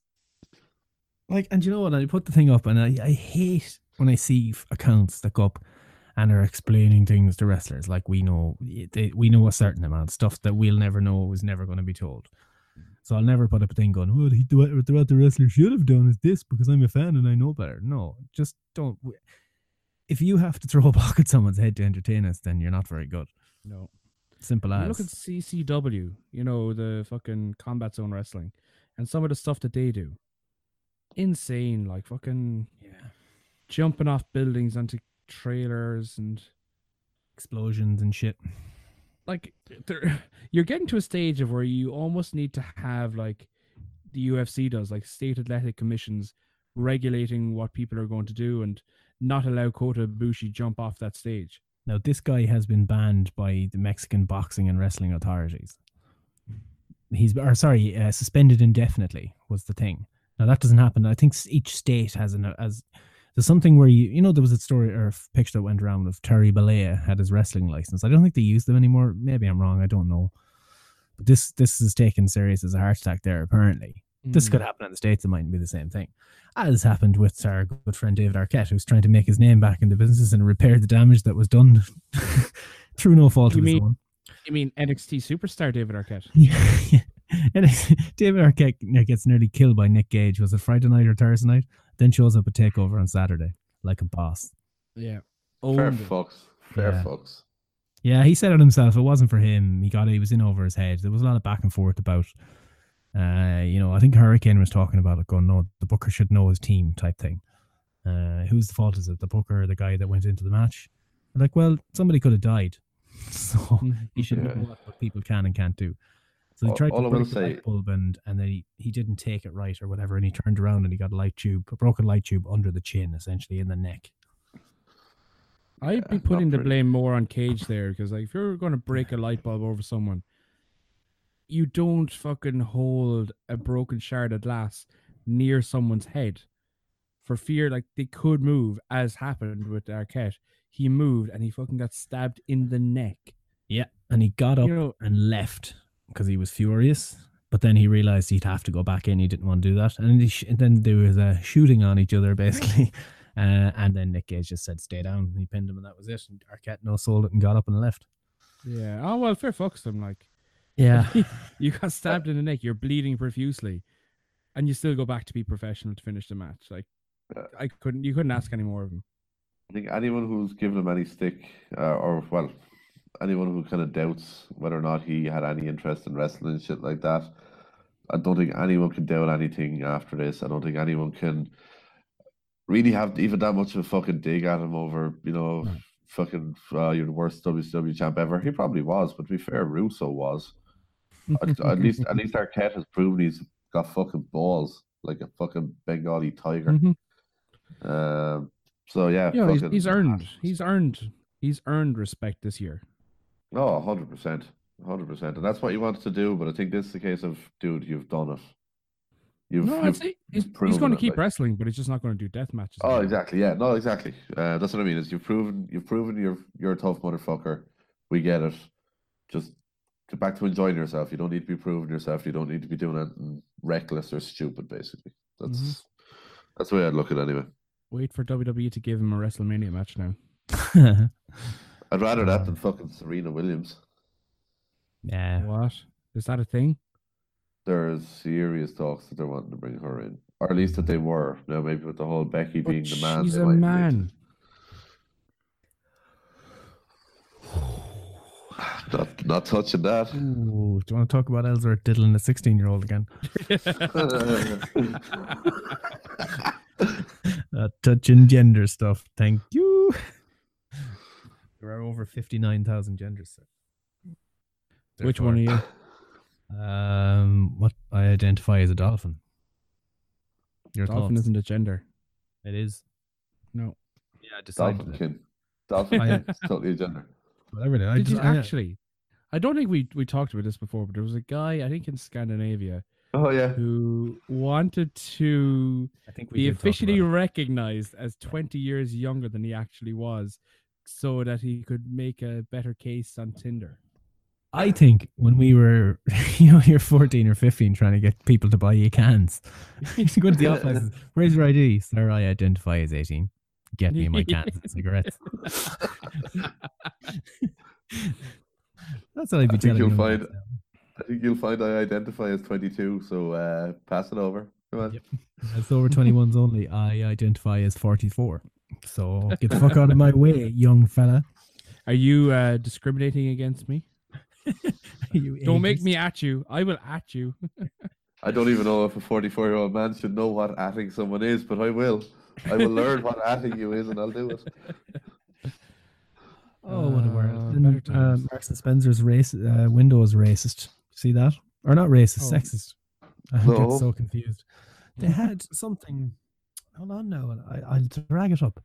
Like, and you know what? I put the thing up, and I, I hate when I see accounts that go up and are explaining things to wrestlers. Like we know, they, we know a certain amount of stuff that we'll never know is never going to be told. So I'll never put up a thing going, "Well, he what what the wrestler should have done is this because I'm a fan and I know better." No, just don't. If you have to throw a block at someone's head to entertain us, then you're not very good. No. Simple You as. look at CZW, you know, the fucking combat zone wrestling, and some of the stuff that they do. Insane, like fucking yeah. jumping off buildings onto trailers and Explosions and shit. like you're getting to a stage of where you almost need to have like the UFC does, like state athletic commissions regulating what people are going to do and not allow Kota Ibushi jump off that stage. Now, this guy has been banned by the Mexican boxing and wrestling authorities. He's, or sorry, uh, suspended indefinitely was the thing. Now that doesn't happen. I think each state has an as there's something where you you know there was a story or a picture that went around of Terry Bollea had his wrestling license. I don't think they use them anymore. Maybe I'm wrong. I don't know. But this this is taken serious as a heart attack there. Apparently, this Mm. could happen in the states. It mightn't be the same thing. As happened with our good friend David Arquette, who's trying to make his name back in the business and repair the damage that was done through no fault You of his own. You mean NXT superstar David Arquette? Yeah. and David Arquette gets nearly killed by Nick Gage. Was it Friday night or Thursday night? Then shows up at Takeover on Saturday like a boss. Yeah. Fair Owned it. fucks. Fair Yeah. fucks. Yeah, he said it himself. It wasn't for him. He got it. He was in over his head. There was a lot of back and forth about, uh, you know, I think Hurricane was talking about it, going, no, the booker should know his team type thing. Uh, whose fault is it? The booker or the guy that went into the match? They're like, well, somebody could have died. So Mhm. he should Yeah. know what, what people can and can't do. So he tried all to will break the light bulb and, and then he, he didn't take it right or whatever. And he turned around and he got a light tube, a broken light tube under the chin, essentially in the neck. I'd Yeah, be putting the blame more on Gage there because, like, if you're going to break a light bulb over someone, you don't fucking hold a broken shard of glass near someone's head for fear, like, they could move, as happened with Arquette. He moved and he fucking got stabbed in the neck. Yeah. And he got up You know, and left because he was furious. But then he realized he'd have to go back in. He didn't want to do that. And, he sh- and then there was a shooting on each other, basically. Uh, and then Nick Gage just said, stay down. And he pinned him, and that was it. And Arquette no sold it and got up and left. yeah. Oh, well, fair fucks them. Like, Yeah. you got stabbed in the neck, you're bleeding profusely, and you still go back to be professional to finish the match. Like, I couldn't, you couldn't ask any more of him. I think anyone who's given him any stick, uh, or well, anyone who kind of doubts whether or not he had any interest in wrestling and shit like that, I don't think anyone can doubt anything after this. I don't think anyone can really have even that much of a fucking dig at him over, you know, No. fucking uh, you're the worst WCW champ ever. He probably was, but to be fair, Russo was. at, at least, at least Arquette has proven he's got fucking balls like a fucking Bengali tiger. Mhm. Um, so yeah, Yeah, he's, he's earned. He's earned. He's earned respect this year. Oh, hundred percent, hundred percent, and that's what you wanted to do. But I think this is the case of, dude, you've done it. You've, No, I'd you've, say he's, he's going to it, keep like- wrestling, but he's just not going to do death matches. Oh, anymore. exactly. Yeah, no, exactly. Uh, that's what I mean. Is you've proven, you've proven you're you're a tough motherfucker. We get it. Just get back to enjoying yourself. You don't need to be proving yourself. You don't need to be doing anything reckless or stupid. Basically, that's Mhm. that's the way I'd look at it anyway. Wait for WWE to give him a WrestleMania match now. I'd rather that than fucking Serena Williams. yeah. What is that a thing? There's serious talks that they're wanting to bring her in, or at least that they were. Now, maybe with the whole Becky But being the man, she's a might man. Not, not touching that. Ooh, do you want to talk about Ellsworth diddling a 16 year old again? Uh, touching gender stuff. Thank you. There are over 59,000 genders. sir. Which one are you? Um, what I identify as a dolphin. Your Dolphin thoughts? isn't a gender. It is. No. Yeah, I decided Dolphin it. Dolphin I- It's totally a gender. Whatever it is. I Did just, you I- actually? I don't think we we talked about this before, but there was a guy I think in Scandinavia Oh yeah. who wanted to I think we be officially recognized as 20 years younger than he actually was, so that he could make a better case on Tinder. I think when we were, you know, you're 14 or 15 trying to get people to buy you cans. you go to the office. Where's your ID? Sir, I identify as 18. Get me my cans and cigarettes. That's what I'd be I think you'll find- now. I think you'll find I identify as 22. So uh, pass it over. Come on. Yep. As over 21s only, I identify as 44. So get the fuck out of my way, young fella. Are you uh, discriminating against me? You Don't make me at you. I will at you. I don't even know if a 44 year old man should know what atting someone is, but I will. I will learn what atting you is, and I'll do it. Oh, what a Uh, world. better And, uh. Marks and Spencer's race, uh, window is racist. See that? Or not racist, Oh. sexist. I get No. so confused. They had something. Hold on now. I, I'll drag it up.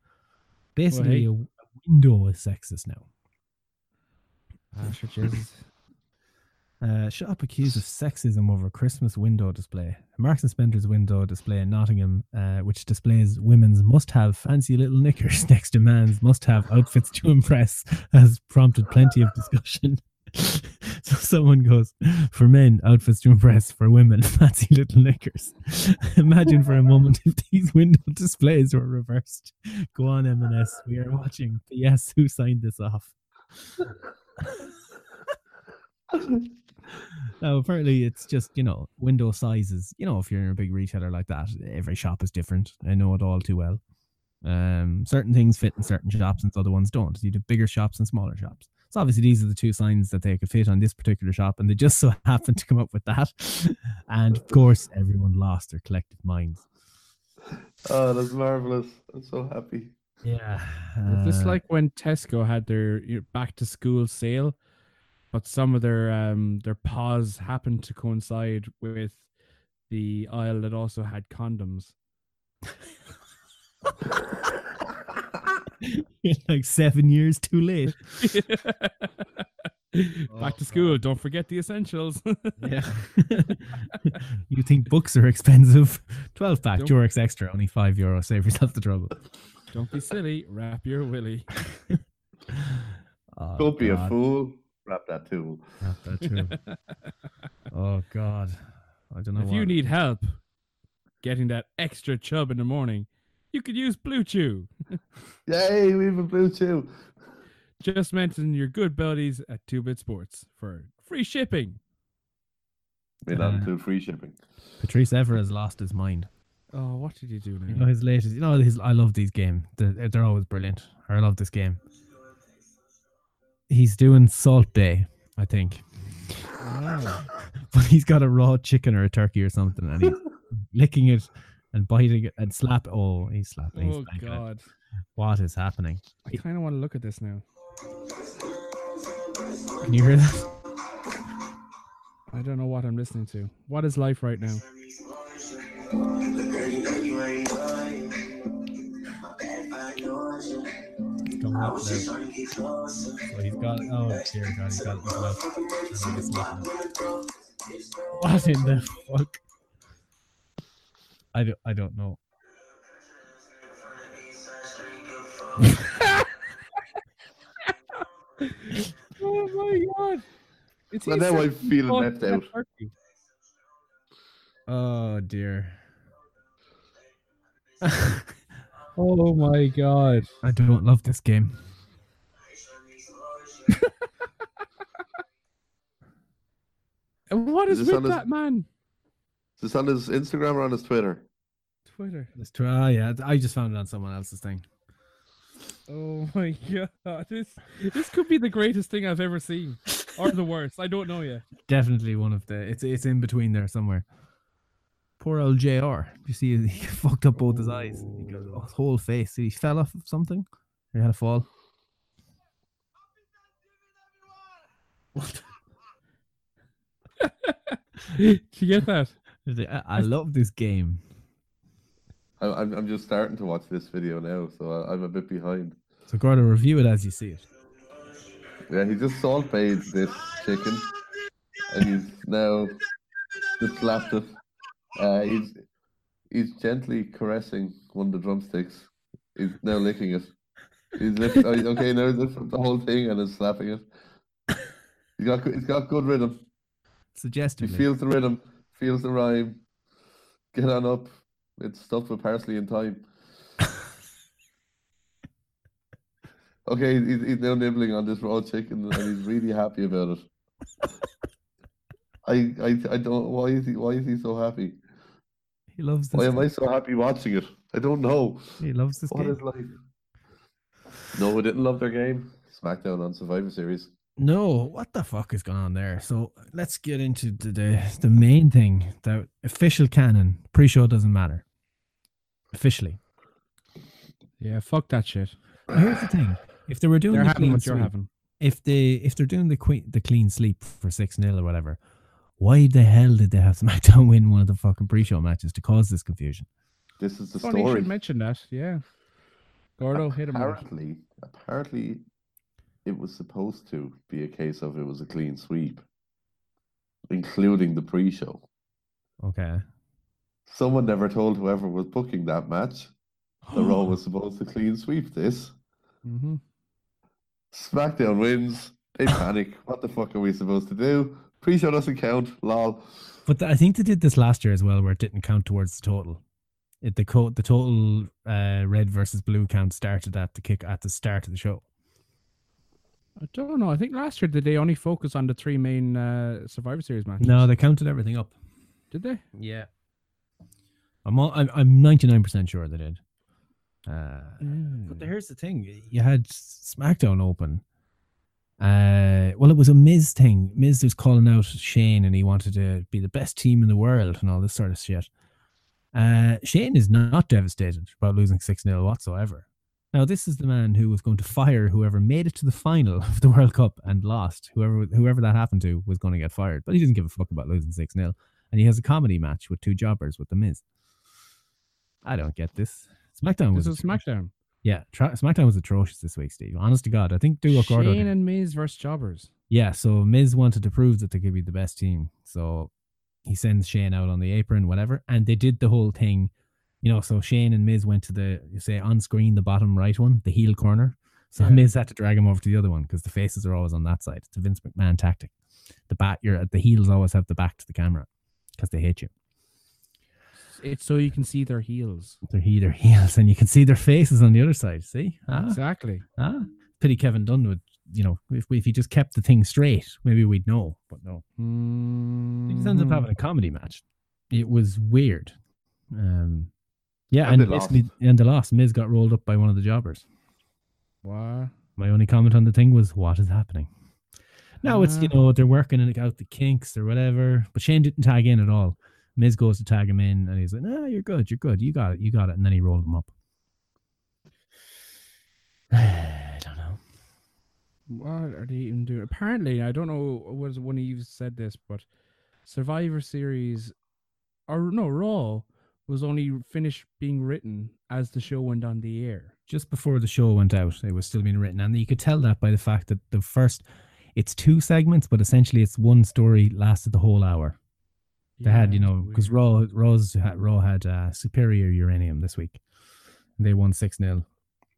Basically, hey. a, a window is sexist now. Ah, sure, Jesus. Uh, shop accused of sexism over a Christmas window display. Marks and Spencer's window display in Nottingham, uh, which displays women's must-have fancy little knickers next to man's must-have outfits to impress, has prompted plenty of discussion. so someone goes, for men, outfits to impress; for women, fancy little knickers. Imagine for a moment if these window displays were reversed. Go on, M&S. We are watching. P.S. Who signed this off? Now, apparently, it's just you know window sizes. You know, if you're in a big retailer like that, every shop is different. I know it all too well. Um, certain things fit in certain shops, and other ones don't. You do bigger shops and smaller shops. So obviously, these are the two signs that they could fit on this particular shop, and they just so happened to come up with that. and of course, everyone lost their collective minds. Oh, that's marvelous. I'm so happy. Yeah, Is this uh, like when Tesco had their back to school sale, but some of their um their pause happened to coincide with the aisle that also had condoms. like seven years too late. back to oh, school. Don't forget the essentials. Yeah. you think books are expensive? 12 pack, Don't- Durex Extra, only 5 euro. Save yourself the trouble. Don't be silly. Wrap your willy. Oh, Don't be a fool. Wrap that too. not that true. oh, God. I don't know. If you need help getting that extra chub in the morning, you could use BlueChew. Yay, we have a BlueChew. Just mention your good buddies at Two Bit Sports for free shipping. May not Uh, include free shipping. Patrice Evra has lost his mind. Oh, what did you do now? You know, his latest, you know, his, I love these games. They're, they're always brilliant. I love this game. He's doing Salt Bae, I think. Oh. but he's got a raw chicken or a turkey or something, and he's licking it and biting and slap. Oh, he's slapping. he's Oh it. God! What is happening? I kind of want to look at this now. Can you hear that? I don't know what I'm listening to. What is life right now? Up. So oh, he's got. Oh dear God, he's got it. He's left. And he's slapping it. What in the fuck? I don't. I don't know. Oh my God! It's So now I'm feeling left out. Oh dear. Oh my God! I don't love this game. And what Is is, this with on his- that man? Is this on his Instagram or on his Twitter? Twitter. Let's try. Oh, yeah, I just found it on someone else's thing. Oh my God! This this could be the greatest thing I've ever seen, or the worst. I don't know yet. Definitely one of the. It's it's in between there somewhere. Poor old Jr. You see, he fucked up both his eyes. He got his whole face. He fell off of something. He had a fall. Did you get that? He's like, I, I love this game. I, I'm I'm just starting to watch this video now, so I, I'm a bit behind. So Gordo, review it as you see it. Yeah, he just salt bathed this chicken, and he's now just slapped it. Uh, he's he's gently caressing one of the drumsticks. He's now licking it. He's lift, oh, okay. Now he's lifting the whole thing and is slapping it. He's got good- he's got good rhythm. He Suggestively. feels the rhythm, feels the rhyme. Get on up. It's stuffed with parsley and thyme. Okay, he's, he's now nibbling on this raw chicken and he's really happy about it. I, I I don't why is he why is he so happy? he loves this. Why am I so happy watching it? I don't know. He loves this What game. is life? No, we didn't love their game. SmackDown on Survivor Series. No, what the fuck is going on there? So let's get into the the, the main thing. The official canon pre-show doesn't matter. Officially. Yeah, fuck that shit. Now, Here's the thing: if they were doing They're the having clean what you're sweep- having. if they if they're doing the que- the clean sleep for six 0 or whatever, why the hell did they have SmackDown win one of the fucking pre-show matches to cause this confusion? This is the Funny you story. should mention that. Yeah. Gordo hit him. Apparently, apparently, it was supposed to be a case of it was a clean sweep, including the pre-show. Okay. Someone never told whoever was booking that match the Raw was supposed to clean sweep this. Mm-hmm. SmackDown wins. They panic. what the fuck are we supposed to do? Pre-show doesn't count. Lol. But th- I think they did this last year as well, where it didn't count towards the total. It the co- the total uh, red versus blue count started at the kick at the start of the show. I don't know. I think last year did they only focus on the three main uh, Survivor Series matches? No, they counted everything up. did they? Yeah. I'm all, I'm I'm 99% sure they did. Uh, But Mm. here's the thing: you had SmackDown open. Uh, well, it was a Miz thing. Miz was calling out Shane, and he wanted to be the best team in the world, and all this sort of shit. Uh, Shane is not devastated about losing six 0 whatsoever. Now, this is the man who was going to fire whoever made it to the final of the World Cup and lost. Whoever whoever that happened to was going to get fired, but he doesn't give a fuck about losing six 0 and he has a comedy match with two jobbers with the Miz. I don't get this. SmackDown was This is atrocious. SmackDown. Yeah, tra- SmackDown was atrocious this week, Steve. Honest to God, I think do what Gordo Shane and Miz versus Jobbers. Yeah, so Miz wanted to prove that they could be the best team, so he sends Shane out on the apron, whatever, and they did the whole thing. You know, so Shane and Miz went to the you say on screen the bottom right one, the heel corner. So Yeah. Miz had to drag him over to the other one because the faces are always on that side. It's a Vince McMahon tactic. The bat, you're the heels always have the back to the camera because they hate you. It's so you can see their heels. They're he- their heels, and you can see their faces on the other side. See, ah, Exactly. ah. Pity Kevin Dunn would, you know, if if he just kept the thing straight, maybe we'd know. But no, he just ended up having a comedy match. It was weird. Um, yeah, And and, they lost. basically, and the loss, Miz got rolled up by one of the jobbers. What? My only comment on the thing was, "What is happening?" Now it's you Ah. know they're working out the kinks or whatever, but Shane didn't tag in at all. Miz goes to tag him in, and he's like, "No, you're good, you're good, you got it, you got it," and then he rolled him up. I don't know. What are they even doing? Apparently, I don't know was one of you said this, but Survivor Series or no Raw was only finished being written as the show went on the air. just before the show went out, it was still being written, and you could tell that by the fact that the first, it's two segments, but essentially it's one story lasted the whole hour. They had, you know, because weird. Raw, Raw's had, Raw had uh, superior uranium this week. They won six 0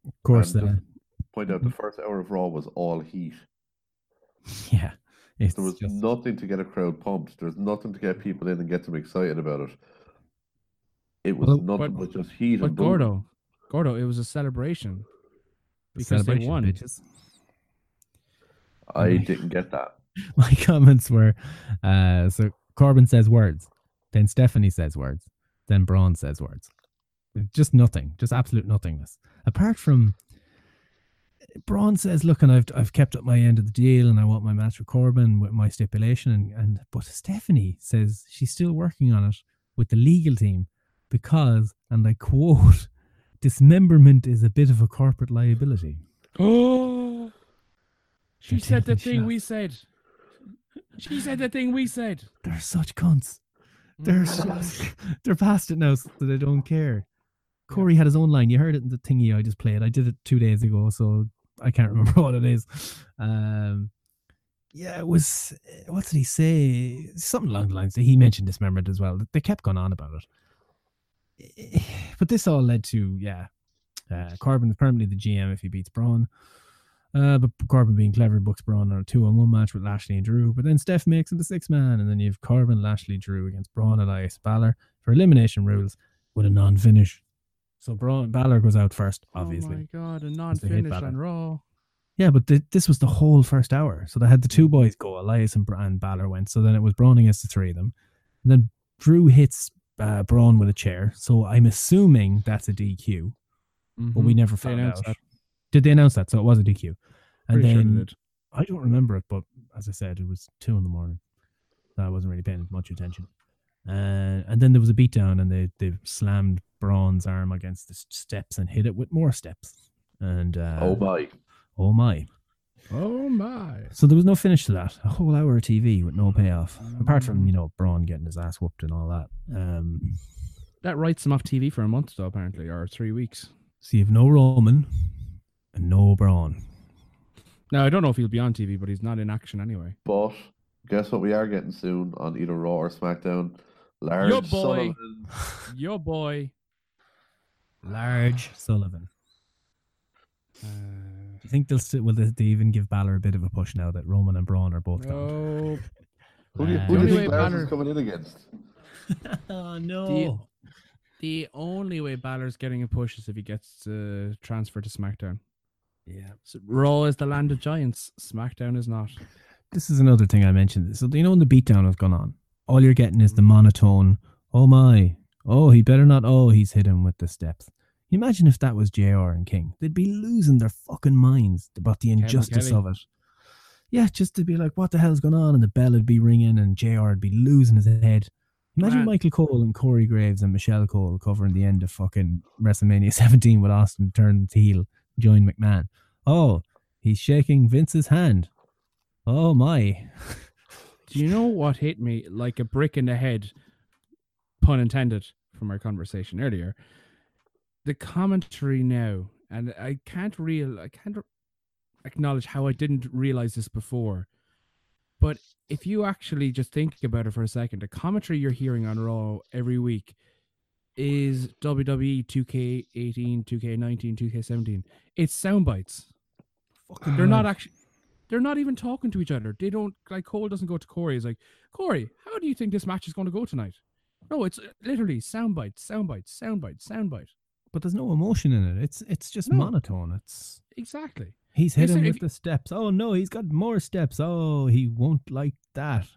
Of course, uh, point out the first hour of Raw was all heat. yeah, There was just, nothing to get a crowd pumped. There's nothing to get people in and get them excited about it. It was Well, nothing but- but, just heat But and boom. Gordo, Gordo, it was a celebration the because they celebration, won. bitches. I didn't get that. My comments were, uh, so Corbin says words, then Stephanie says words, then Braun says words. Just nothing, just absolute nothingness. Apart from Braun says, "Look, and I've I've kept up my end of the deal, and I want my match with Corbin with my stipulation." And and but Stephanie says she's still working on it with the legal team because, and I quote, "Dismemberment is a bit of a corporate liability." Oh, she They're said the thing we said. She said the thing we said. They're such cunts. They're so, they're past it now, so they don't care. Corey had his own line. You heard it in the thingy I just played. I did it two days ago, so I can't remember what it is. Um, yeah, it was. eh, What did he say? Something along the lines. He mentioned dismemberment as well. They kept going on about it. But this all led to yeah, uh, Corbin is permanently the GM if he beats Braun. Uh, but Corbin being clever books Braun on a two on one match with Lashley and Drew. But then Steph makes it the six man, and then you have Corbin, Lashley, Drew against Braun, Elias, Balor for elimination rules with a non finish. So Braun Balor goes out first, obviously. Oh my god, a non-finish on Raw. Yeah, but th- this was the whole first hour. So they had the two boys go. Elias and, Bra- and Balor went. So then it was Braun against the three of them. And then Drew hits uh, Braun with a chair. So I'm assuming that's a DQ, but we Mhm. never found out. that. Did they announce that? So it was a DQ. And Pretty sure then did. I don't remember it, but as I said, it was two in the morning. So I wasn't really paying much attention. Uh, and then there was a beatdown, and they they slammed Braun's arm against the steps and hit it with more steps. And uh, Oh my. oh my! Oh my. So there was no finish to that. A whole hour of TV with no payoff, apart from you know Braun getting his ass whooped and all that. Um, That writes him off TV for a month though, apparently, or three weeks. so you have no Roman and no Braun. Now I don't know if he'll be on TV, but he's not in action anyway. But guess what we are getting soon on either Raw or SmackDown? Large Your boy. Sullivan. Your boy. Lars Sullivan. Uh, Do you think they'll still will they, they even give Balor a bit of a push now that Roman and Braun are both gone? no. Who do you, Uh, who do you think way Lars Balor- is coming in against? oh The, the only way Balor's getting a push is if he gets uh, transferred to SmackDown. Yeah. So Raw is the land of giants. SmackDown is not. This is another thing I mentioned. So you know when the beatdown has gone on, all you're getting is the monotone. Oh my! Oh, he better not. Oh, he's hit him with the steps. Imagine if that was Jr. and King. They'd be losing their fucking minds about the injustice of it. Yeah, just to be like, what the hell's going on? And the bell would be ringing, and Jr. would be losing his head. Imagine Man. Michael Cole and Corey Graves and Michelle Cole covering the end of fucking WrestleMania 17 with Austin to heel, join McMahon. Oh, he's shaking Vince's hand. Oh my. Do you know what hit me like a brick in the head? Pun intended from our conversation earlier. The commentary now, and I can't real, I can't acknowledge how I didn't realize this before. But if you actually just think about it for a second, the commentary you're hearing on Raw every week is WWE 2K18, 2K19, 2K17. It's sound bites. Fucking They're not actually. They're not even talking to each other. They don't like Cole doesn't go to Corey. He's like, Corey, how do you think this match is going to go tonight? No, it's literally sound bites, sound literally soundbite, soundbite, soundbite, soundbite. But there's no emotion in it. It's it's just No. monotone. It's Exactly. he's hit Listen, him with the steps. Oh no, he's got more steps. Oh, he won't like that.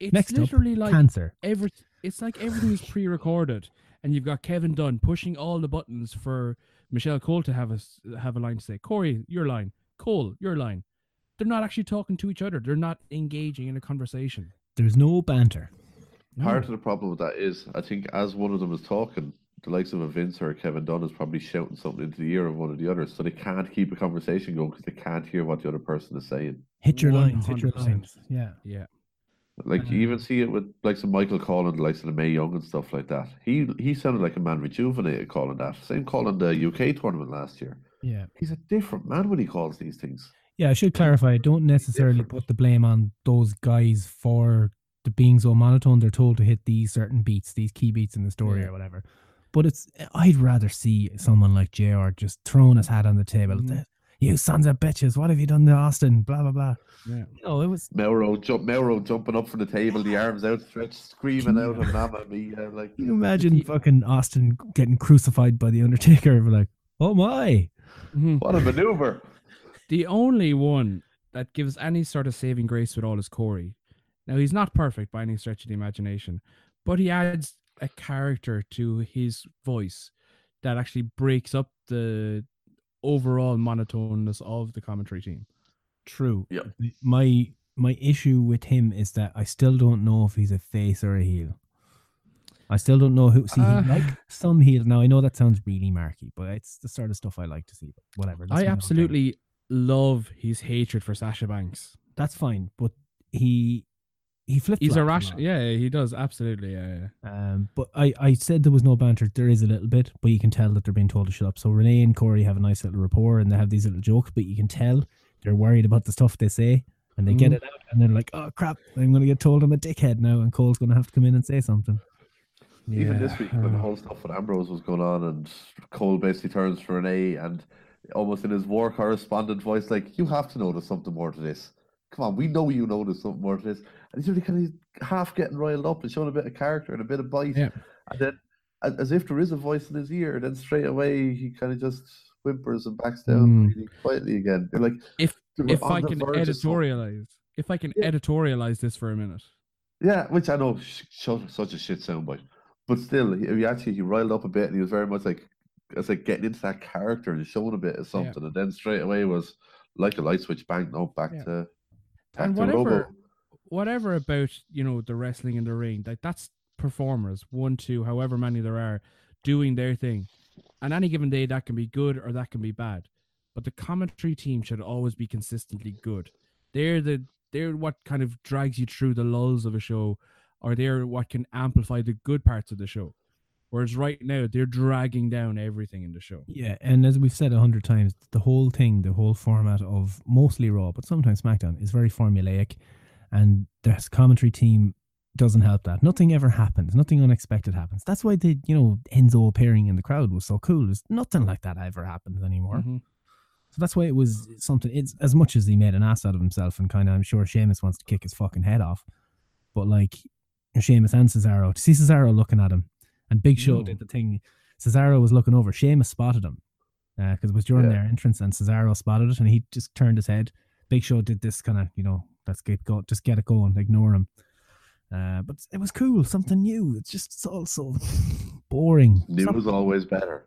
It's Next up, literally like Cancer. every. It's like everything is pre-recorded, and you've got Kevin Dunn pushing all the buttons for Michelle Cole to have a s- have a line to say. Corey, your line. Cole, your line. They're not actually talking to each other. They're not engaging in a conversation. There's no banter. Part of the problem with that is, I think, as one of them is talking, the likes of a Vince or a Kevin Dunn is probably shouting something into the ear of one of the others, so they can't keep a conversation going because they can't hear what the other person is saying. Hit your lines. Hit your lines. Yeah. Yeah. Like you uh, even see it with like some Michael calling the likes of the Mae Young and stuff like that. He he sounded like a man rejuvenated calling that. Same calling the UK tournament last year. Yeah. He's a different man when he calls these things. Yeah, I should clarify. I don't necessarily put the blame on those guys for the being so monotone. They're told to hit these certain beats, these key beats in the story Yeah. or whatever. But it's I'd rather see someone like JR just throwing his hat on the table. Mhm. You sons of bitches, what have you done to Austin? Blah blah blah. Yeah. You know, it was Mauro jump Mauro jumping up from the table, the arms outstretched, screaming out and Mamma Mia like Can you imagine fucking Austin getting crucified by the Undertaker? We're like, oh my. Mhm. what a maneuver. The only one that gives any sort of saving grace with all is Corey. Now he's not perfect by any stretch of the imagination, but he adds a character to his voice that actually breaks up the overall monotoneness of the commentary team. True. Yeah. My my issue with him is that I still don't know if he's a face or a heel. I still don't know who. See, Uh, he like some heel. Now I know that sounds really marky, but it's the sort of stuff I like to see. But whatever. I my own thing. absolutely love his hatred for Sasha Banks. That's fine, but he he flipped. He's a rash. Yeah, he does absolutely. Yeah, yeah. Um, but I, I said there was no banter. There is a little bit, but you can tell that they're being told to shut up. So Renee and Corey have a nice little rapport, and they have these little jokes, but you can tell they're worried about the stuff they say, and they get Mhm. it out, and they're like, "Oh crap, I'm gonna get told I'm a dickhead now," and Cole's gonna have to come in and say something. Even Yeah. this week, when the whole stuff with Ambrose was going on, and Cole basically turns for an A, and almost in his war correspondent voice, like, "You have to notice something more to this. Come on, we know you know there's something more to this." And he's really kind of half getting riled up and showing a bit of character and a bit of bite, Yeah. and then, as, if there is a voice in his ear, then straight away he kind of just whimpers and backs down Mm. really quietly again. You're like, If if I can editorialize, if I can Yeah. editorialize this for a minute, Yeah, which I know sh- sh- such a shit soundbite, but still, he, he actually he riled up a bit, and he was very much like, it's like getting into that character and showing a bit of something, and then straight away was like a light switch, bang, no, back Yeah. to back and to whatever, Robo. Whatever about you know the wrestling in the ring, like that's performers, one, two, however many there are, doing their thing. And any given day, that can be good or that can be bad. But the commentary team should always be consistently good. They're the they're what kind of drags you through the lulls of a show, or they're what can amplify the good parts of the show. Whereas right now they're dragging down everything in the show. Yeah, and as we've said a hundred times, the whole thing, the whole format of mostly Raw, but sometimes SmackDown, is very formulaic, and the commentary team doesn't help that. Nothing ever happens. Nothing unexpected happens. That's why the you know Enzo appearing in the crowd was so cool. There's nothing like that ever happens anymore. Mhm. So that's why it was something. It's as much as he made an ass out of himself, and kind of I'm sure Sheamus wants to kick his fucking head off, but like Sheamus and Cesaro, to see Cesaro looking at him, and Big Show No. did the thing. Cesaro was looking over. Sheamus spotted him because it was during Yeah. their entrance, and Cesaro spotted it, and he just turned his head. Big Show did this kind of, you know, let's get go, just get it going, ignore him. Uh, but it was cool, something new. It's just it's all so boring. New Some- is always better.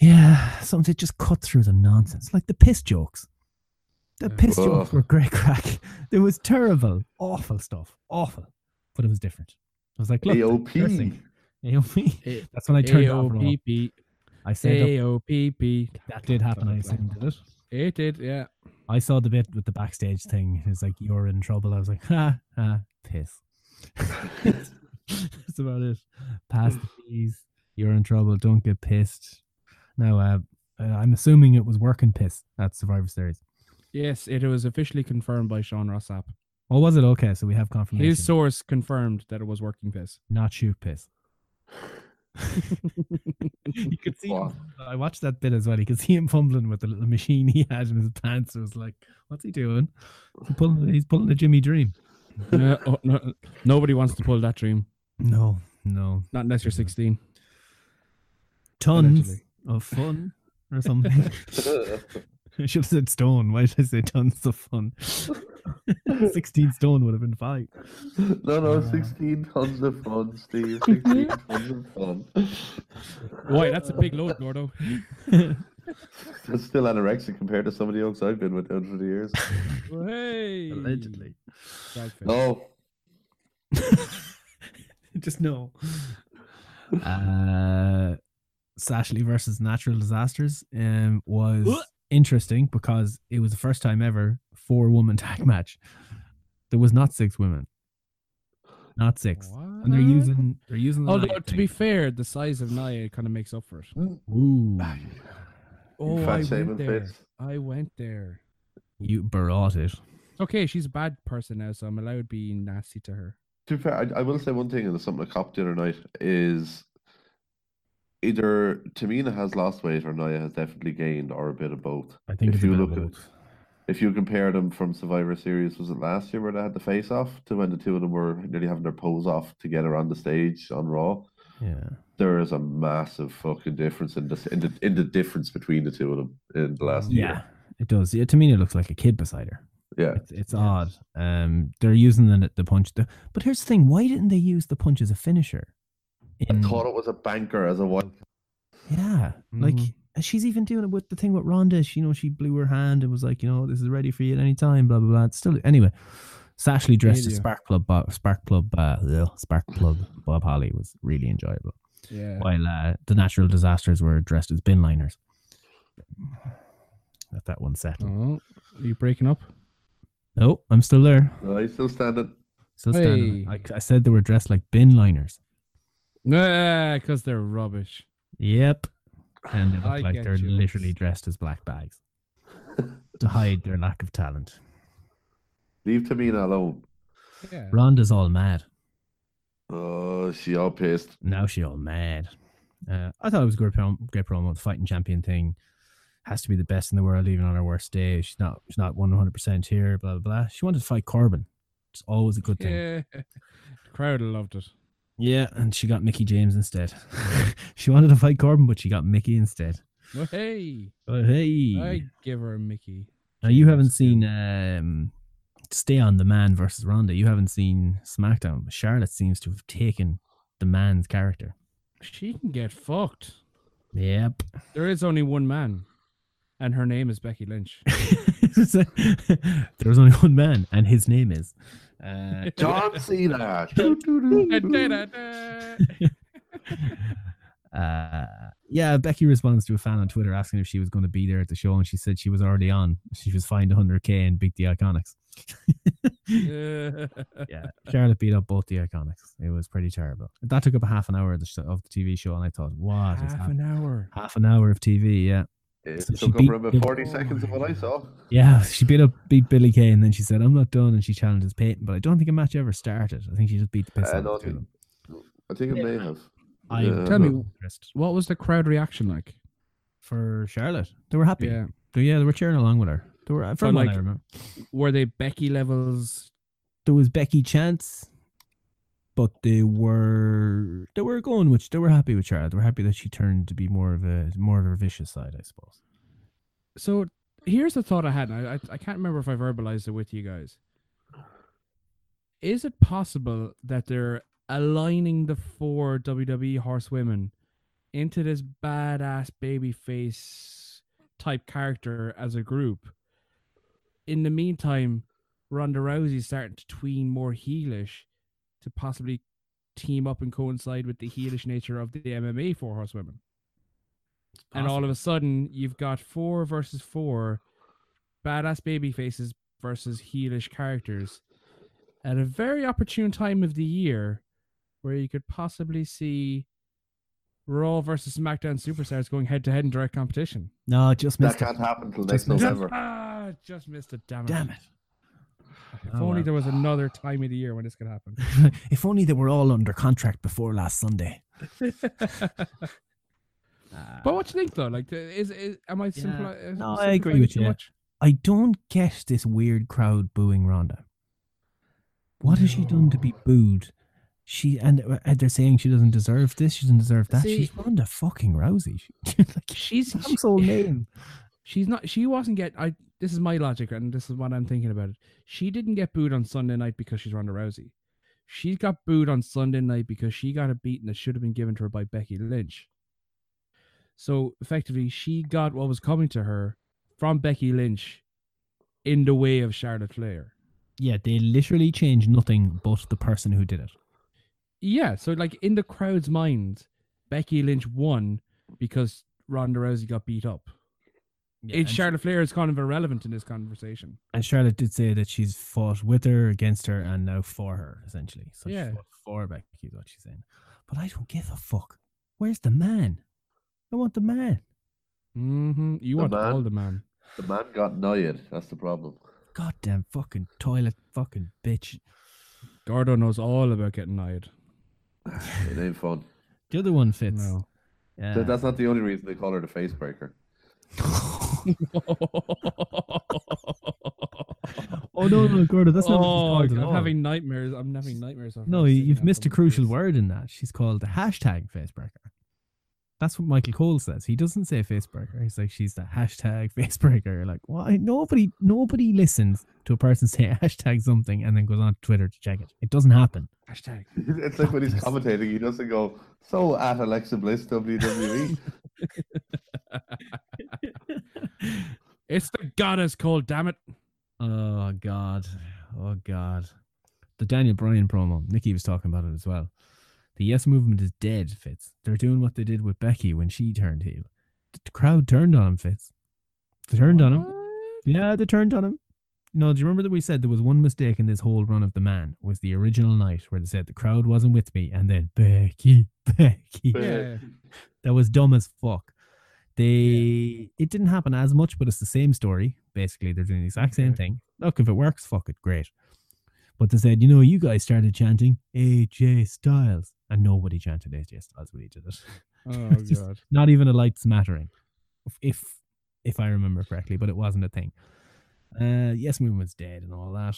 yeah, something to just cut through the nonsense, like the piss jokes. The Yeah. piss jokes were great crack. It was terrible, awful stuff, awful, but it was different. I was like, look, they're AOP. AOP. That's when I turned off. Raw. AOPP. I said up- AOPP. that did happen. I assume did it. It did, yeah. I saw the bit with the backstage thing. It's like you're in trouble. I was like, ha ha, piss. That's about it. Pass the keys. You're in trouble. Don't get pissed. Now, uh, uh, I'm assuming it was working piss at Survivor Series. Yes, it was officially confirmed by Sean Ross Sapp. Or was it okay? So we have confirmation. His source confirmed that it was working piss. not shoot piss. you could see. Wow. Him, I watched that bit as well. You could see him fumbling with the little machine he had in his pants. It was like, what's he doing? He's pulling, he's pulling a Jimmy Dream. No, oh, no, nobody wants to pull that dream. No, no. Not unless you're 16. Tons Allegedly. of fun or something. I should have said stone. Why did I say tons of fun? 16 stone would have been fine. no, no, 16 tons of fun, Steve. 16 tons of fun. Why? That's a big load, Gordo. That's still anorexic compared to some of the oaks I've been with down through the years. hey. Allegedly. No, Just no. Uh, Sashley versus Natural Disasters um, was interesting because it was the first time ever four woman tag match. There was not six women, not six, and they're using they're using. The Although, Nia to be fair, the size of Nia kind of makes up for it. Mm. ooh, Oh, I went there. fits. I went there. you brought it. Okay, she's a bad person now, so I'm allowed to be nasty to her. To be fair, I, I will say one thing, and it's something I copped the other night, is either Tamina has lost weight or Nia has definitely gained, or a bit of both. I think If you look at- If you compare them from Survivor Series, was it last year where they had the face off to when the two of them were nearly having their pose off together on the stage on Raw? Yeah, There is a massive fucking difference in the in the in the difference between the two of them in the last yeah, year. it does. Yeah, it looks like a kid beside her. Yeah, It's, it's odd. Um, they're using the the punch. The, but here's the thing: why didn't they use the punch as a finisher? I thought it was a banker as a wild. Yeah, like Mhm. and she's even doing it with the thing with Ronda. She, you know, she blew her hand and was like, you know, this is ready for you at any time. Blah blah blah. It's still anyway. Sashley dressed as Spark Plug, Bob, Spark Plug, uh, Spark Plug Bob Holly was really enjoyable. Yeah. While uh, the natural disasters were dressed as bin liners. Let that one settle. Oh, are you breaking up? No, I'm still there. No, he's still standing. Still standing. Hey. I, I said they were dressed like bin liners. Nah, because they're rubbish. Yep. And they look I like get they're you. literally dressed as black bags to hide their lack of talent. Leave Tamina alone. Yeah. Ronda's all mad. Oh, she all pissed. Now she all mad. Uh, I thought it was a great, prom- great promo. The fighting champion thing has to be the best in the world, even on her worst day. She's not. She's not one hundred percent here. Blah blah blah. She wanted to fight Corbin. It's always a good thing. Yeah. The crowd loved it. Yeah, and she got Mickie James instead. she wanted to fight Corbin, but she got Mickie instead. Well, hey, But hey, I give her a Mickey. now you haven't seen um, Stay on the Man versus Ronda. You haven't seen SmackDown. Charlotte seems to have taken the man's character. She can get fucked. Yep. There is only one man, and her name is Becky Lynch. There's only one man, and his name is. Uh, John Cena. uh, yeah, Becky responds to a fan on Twitter asking if she was going to be there at the show, and she said she was already on. She was fined 100k and beat the Iconics. yeah, Charlotte beat up both the Iconics. It was pretty terrible. That took up a half an hour of the, sh- of the TV show, and I thought, what is Half happening? an hour. Half an hour of TV, yeah. It So she took over about the- 40 seconds of what I saw. Yeah, she beat up beat Billy Kay, and then she said, "I'm not done," and she challenges Peyton. But I don't think a match ever started. I think she just beat the piss Uh, out no, of the two of them. I think it may have. I Yeah, Tell no. me, what was the crowd reaction like? for Charlotte, they were happy. Yeah. They, yeah, they were cheering along with her. They were from what I like- remember. Were they Becky levels? There was Becky Chance, but they were they were going which they were happy with Charlotte. They were happy that she turned to be more of a more of her vicious side, I suppose. So here's the thought I had. I, I I can't remember if I verbalized it with you guys. Is it possible that they're aligning the four WWE horsewomen into this badass baby face type character as a group? In the meantime, Ronda Rousey's starting to tween more heelish to possibly team up and coincide with the heelish nature of the MMA four horsewomen. And all of a sudden, you've got four versus four badass baby faces versus heelish characters at a very opportune time of the year where you could possibly see Raw versus SmackDown superstars going head to head in direct competition. No, it just That missed. it. can't happen till next missed. November. Ah, just missed it. Damn it. Damn it! If Oh, only well. there was another time of the year when this could happen. if only they were all under contract before last Sunday. but what do you think though? Like, is, is am I simple? uh, No, I agree with you. Much? I don't get this weird crowd booing Ronda. What has she done to be booed? She and uh, they're saying she doesn't deserve this. She doesn't deserve that. See- She's Ronda fucking Rousey. like, She's household name. She's not. She wasn't get. I. This is my logic, and this is what I'm thinking about it. She didn't get booed on Sunday night because she's Ronda Rousey. She got booed on Sunday night because she got a beating that should have been given to her by Becky Lynch. So effectively, she got what was coming to her from Becky Lynch in the way of Charlotte Flair. Yeah, they literally changed nothing but the person who did it. Yeah, so like in the crowd's mind, Becky Lynch won because Ronda Rousey got beat up. Yeah, It's and, Charlotte Flair is kind of irrelevant in this conversation. and Charlotte did say that she's fought with her, against her, and now for her, essentially. So Yeah. she's fought for Becky, is what she's saying. But I don't give a fuck. Where's the man? I want the man. Mm-hmm. You The want man. all the man. The man got annoyed. That's the problem. Goddamn fucking toilet fucking bitch. Gordo knows all about getting eyed. It ain't fun. The other one fits. No. Yeah. That's not the only reason they call her the face breaker. oh no, no, Gordo, that's not oh, what she's oh, I'm called at all. having nightmares. I'm having nightmares. Of her No, you- singing you've missed a crucial place. word in that. She's called the hashtag facebreaker. That's what Michael Cole says. He doesn't say facebreaker. He's like, she's the hashtag facebreaker. You're like, why? Nobody, nobody listens to a person say hashtag something and then goes on Twitter to check it. It doesn't happen. Hashtag. it's like when he's commentating, he doesn't go, so at Alexa Bliss E." WWE. It's the goddess called. Damn it. Oh God. Oh God. The Daniel Bryan promo. Nikki was talking about it as well. The yes movement is dead, Fitz. They're doing what they did with Becky when she turned heel. The crowd turned on him, Fitz. They turned on him. Yeah, they turned on him. no, do you remember that we said there was one mistake in this whole run of the man was the original night where they said the crowd wasn't with me and then Becky, Becky. Yeah. That was dumb as fuck. They it didn't happen as much, but it's the same story. Basically, they're doing the exact same thing. Look, if it works, fuck it, great. But they said, you know, you guys started chanting AJ Styles, and nobody chanted AJ Styles when he did it. Oh just god. Not even a light smattering, if- if if I remember correctly, but it wasn't a thing. Uh, yes, Movement's dead and all that.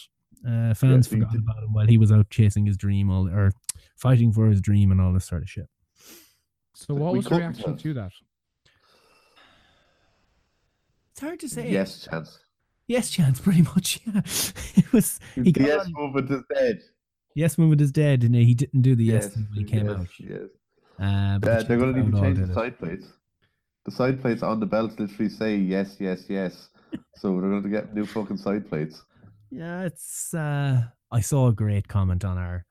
Uh, fans he forgot did- about him while he was out chasing his dream, all or fighting for his dream and all this sort of shit. So what We was the reaction have- to that? It's hard to say. Yes, chance. yes, chance, pretty much. Yeah, it was. He got yes on- movement is dead. Yes Movement is dead, and he didn't do the yes, Yes, when he came yes, out. Yes. Uh, but Uh, they're going to need to change the side plates. The side plates on the belts literally say yes, yes, yes. so they're going to get new fucking side plates. Yeah, it's. uh I saw a great comment on our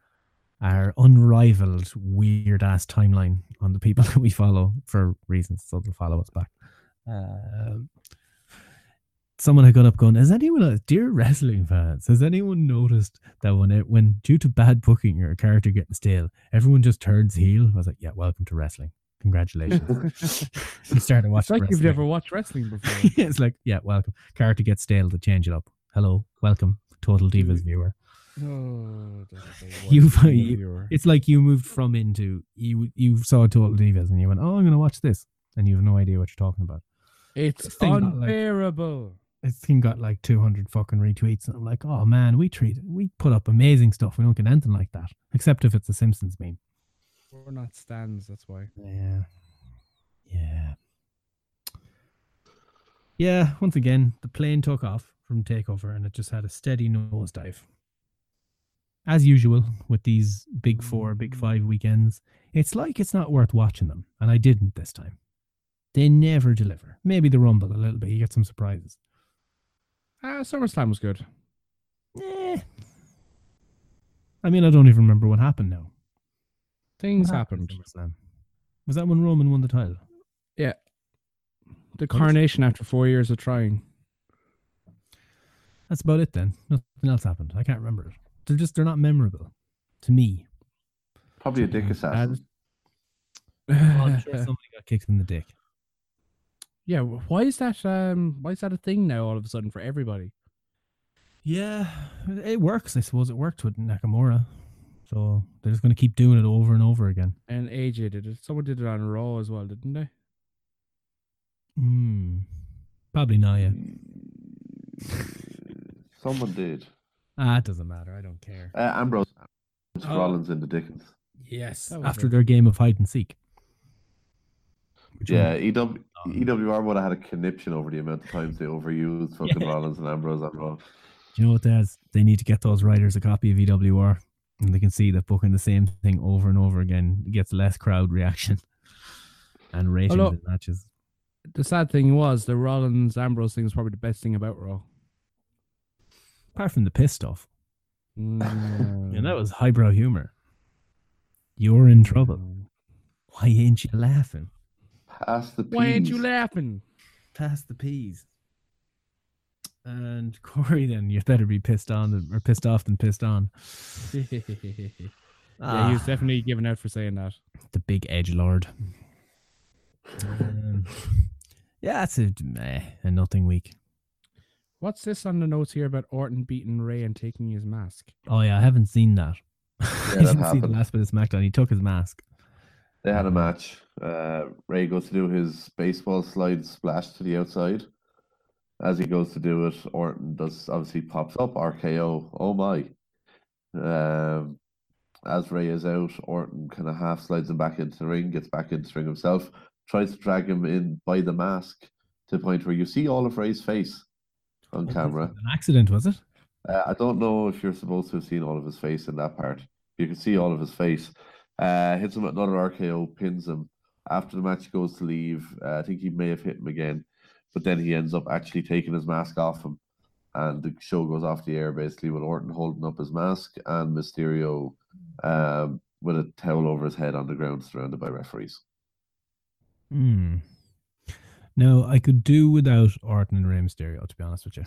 our unrivaled weird ass timeline on the people that we follow for reasons, so they'll follow us back. Um, someone had got up going, "Has anyone, else- dear wrestling fans, has anyone noticed that when it when due to bad booking or a character getting stale, everyone just turns heel?" I was like, "Yeah, welcome to wrestling. Congratulations." you started watching. It's like you've never watched wrestling before. yeah, it's like, yeah, welcome. Character gets stale to change it up. Hello, welcome, Total Divas viewer. oh, that's the worst You've- you- It's like you moved from into you you saw Total Divas and you went, oh, I'm gonna watch this, and you have no idea what you're talking about. It's unbearable. like- This thing got like 200 fucking retweets, and I'm like, oh man, we treat we put up amazing stuff. We don't get anything like that, except if it's a Simpsons meme. We're not stands, that's why. Yeah, yeah, yeah. Once again, the plane took off from takeover, and it just had a steady nosedive. As usual with these big four, big mm. five weekends, it's like it's not worth watching them, and I didn't this time. They never deliver. Maybe the Rumble a little bit. You get some surprises. Ah, SummerSlam was good. Eh. I mean, I don't even remember what happened now. Things What happened. at SummerSlam? Was that when Roman won the title? Yeah. The coronation after four years of trying. That's about it then. Nothing else happened. I can't remember it. They're just they're not memorable to me. Probably a dick assassin. I'm sure somebody got kicked in the dick. Yeah, why is that um why is that a thing now all of a sudden for everybody? Yeah, it works. I suppose it worked with Nakamura, so they're just going to keep doing it over and over again. And AJ did it. Someone did it on Raw as well, didn't they? Hmm. Probably not yet. Someone did. Ah, it doesn't matter. I don't care. Uh, Ambrose. Oh. Rollins in the Dickens. Yes. After it. their game of hide and seek. Which Yeah, EW, Um, EWR would have had a conniption over the amount of times they overused fucking Yeah. Rollins and Ambrose on Raw. Do you know what that is? They need to get those writers a copy of EWR, and they can see that booking the same thing over and over again gets less crowd reaction and ratings Although- in matches. The sad thing was the Rollins Ambrose thing was probably the best thing about Raw. Apart from the piss stuff, Mm. yeah, that was highbrow humor. You're in trouble. Why ain't you laughing? Pass the Why ain't you laughing? Pass the peas. And Corey, then you better be pissed on than, or pissed off than pissed on. yeah, he Ah, was definitely giving out for saying that. the big edge lord. Um, yeah, that's a meh, a nothing week. What's this on the notes here about Orton beating Rey and taking his mask? Oh yeah, I haven't seen that. I that didn't see the last bit of SmackDown. He took his mask. They had a match. Uh, Rey goes to do his baseball slide splash to the outside. As he goes to do it, Orton does obviously pops up RKO. Oh my! Um, as Rey is out, Orton kind of half slides him back into the ring, gets back into the ring himself, tries to drag him in by the mask to the point where you see all of Rey's face on camera. An accident, was it? Uh, I don't know if you're supposed to have seen all of his face in that part. You can see all of his face. Uh, hits him with another RKO, pins him. After the match he goes to leave, uh, I think he may have hit him again, but then he ends up actually taking his mask off him, and the show goes off the air basically with Orton holding up his mask and Mysterio um, with a towel over his head on the ground, surrounded by referees. Hmm. No, I could do without Orton and Rey Mysterio, to be honest with you.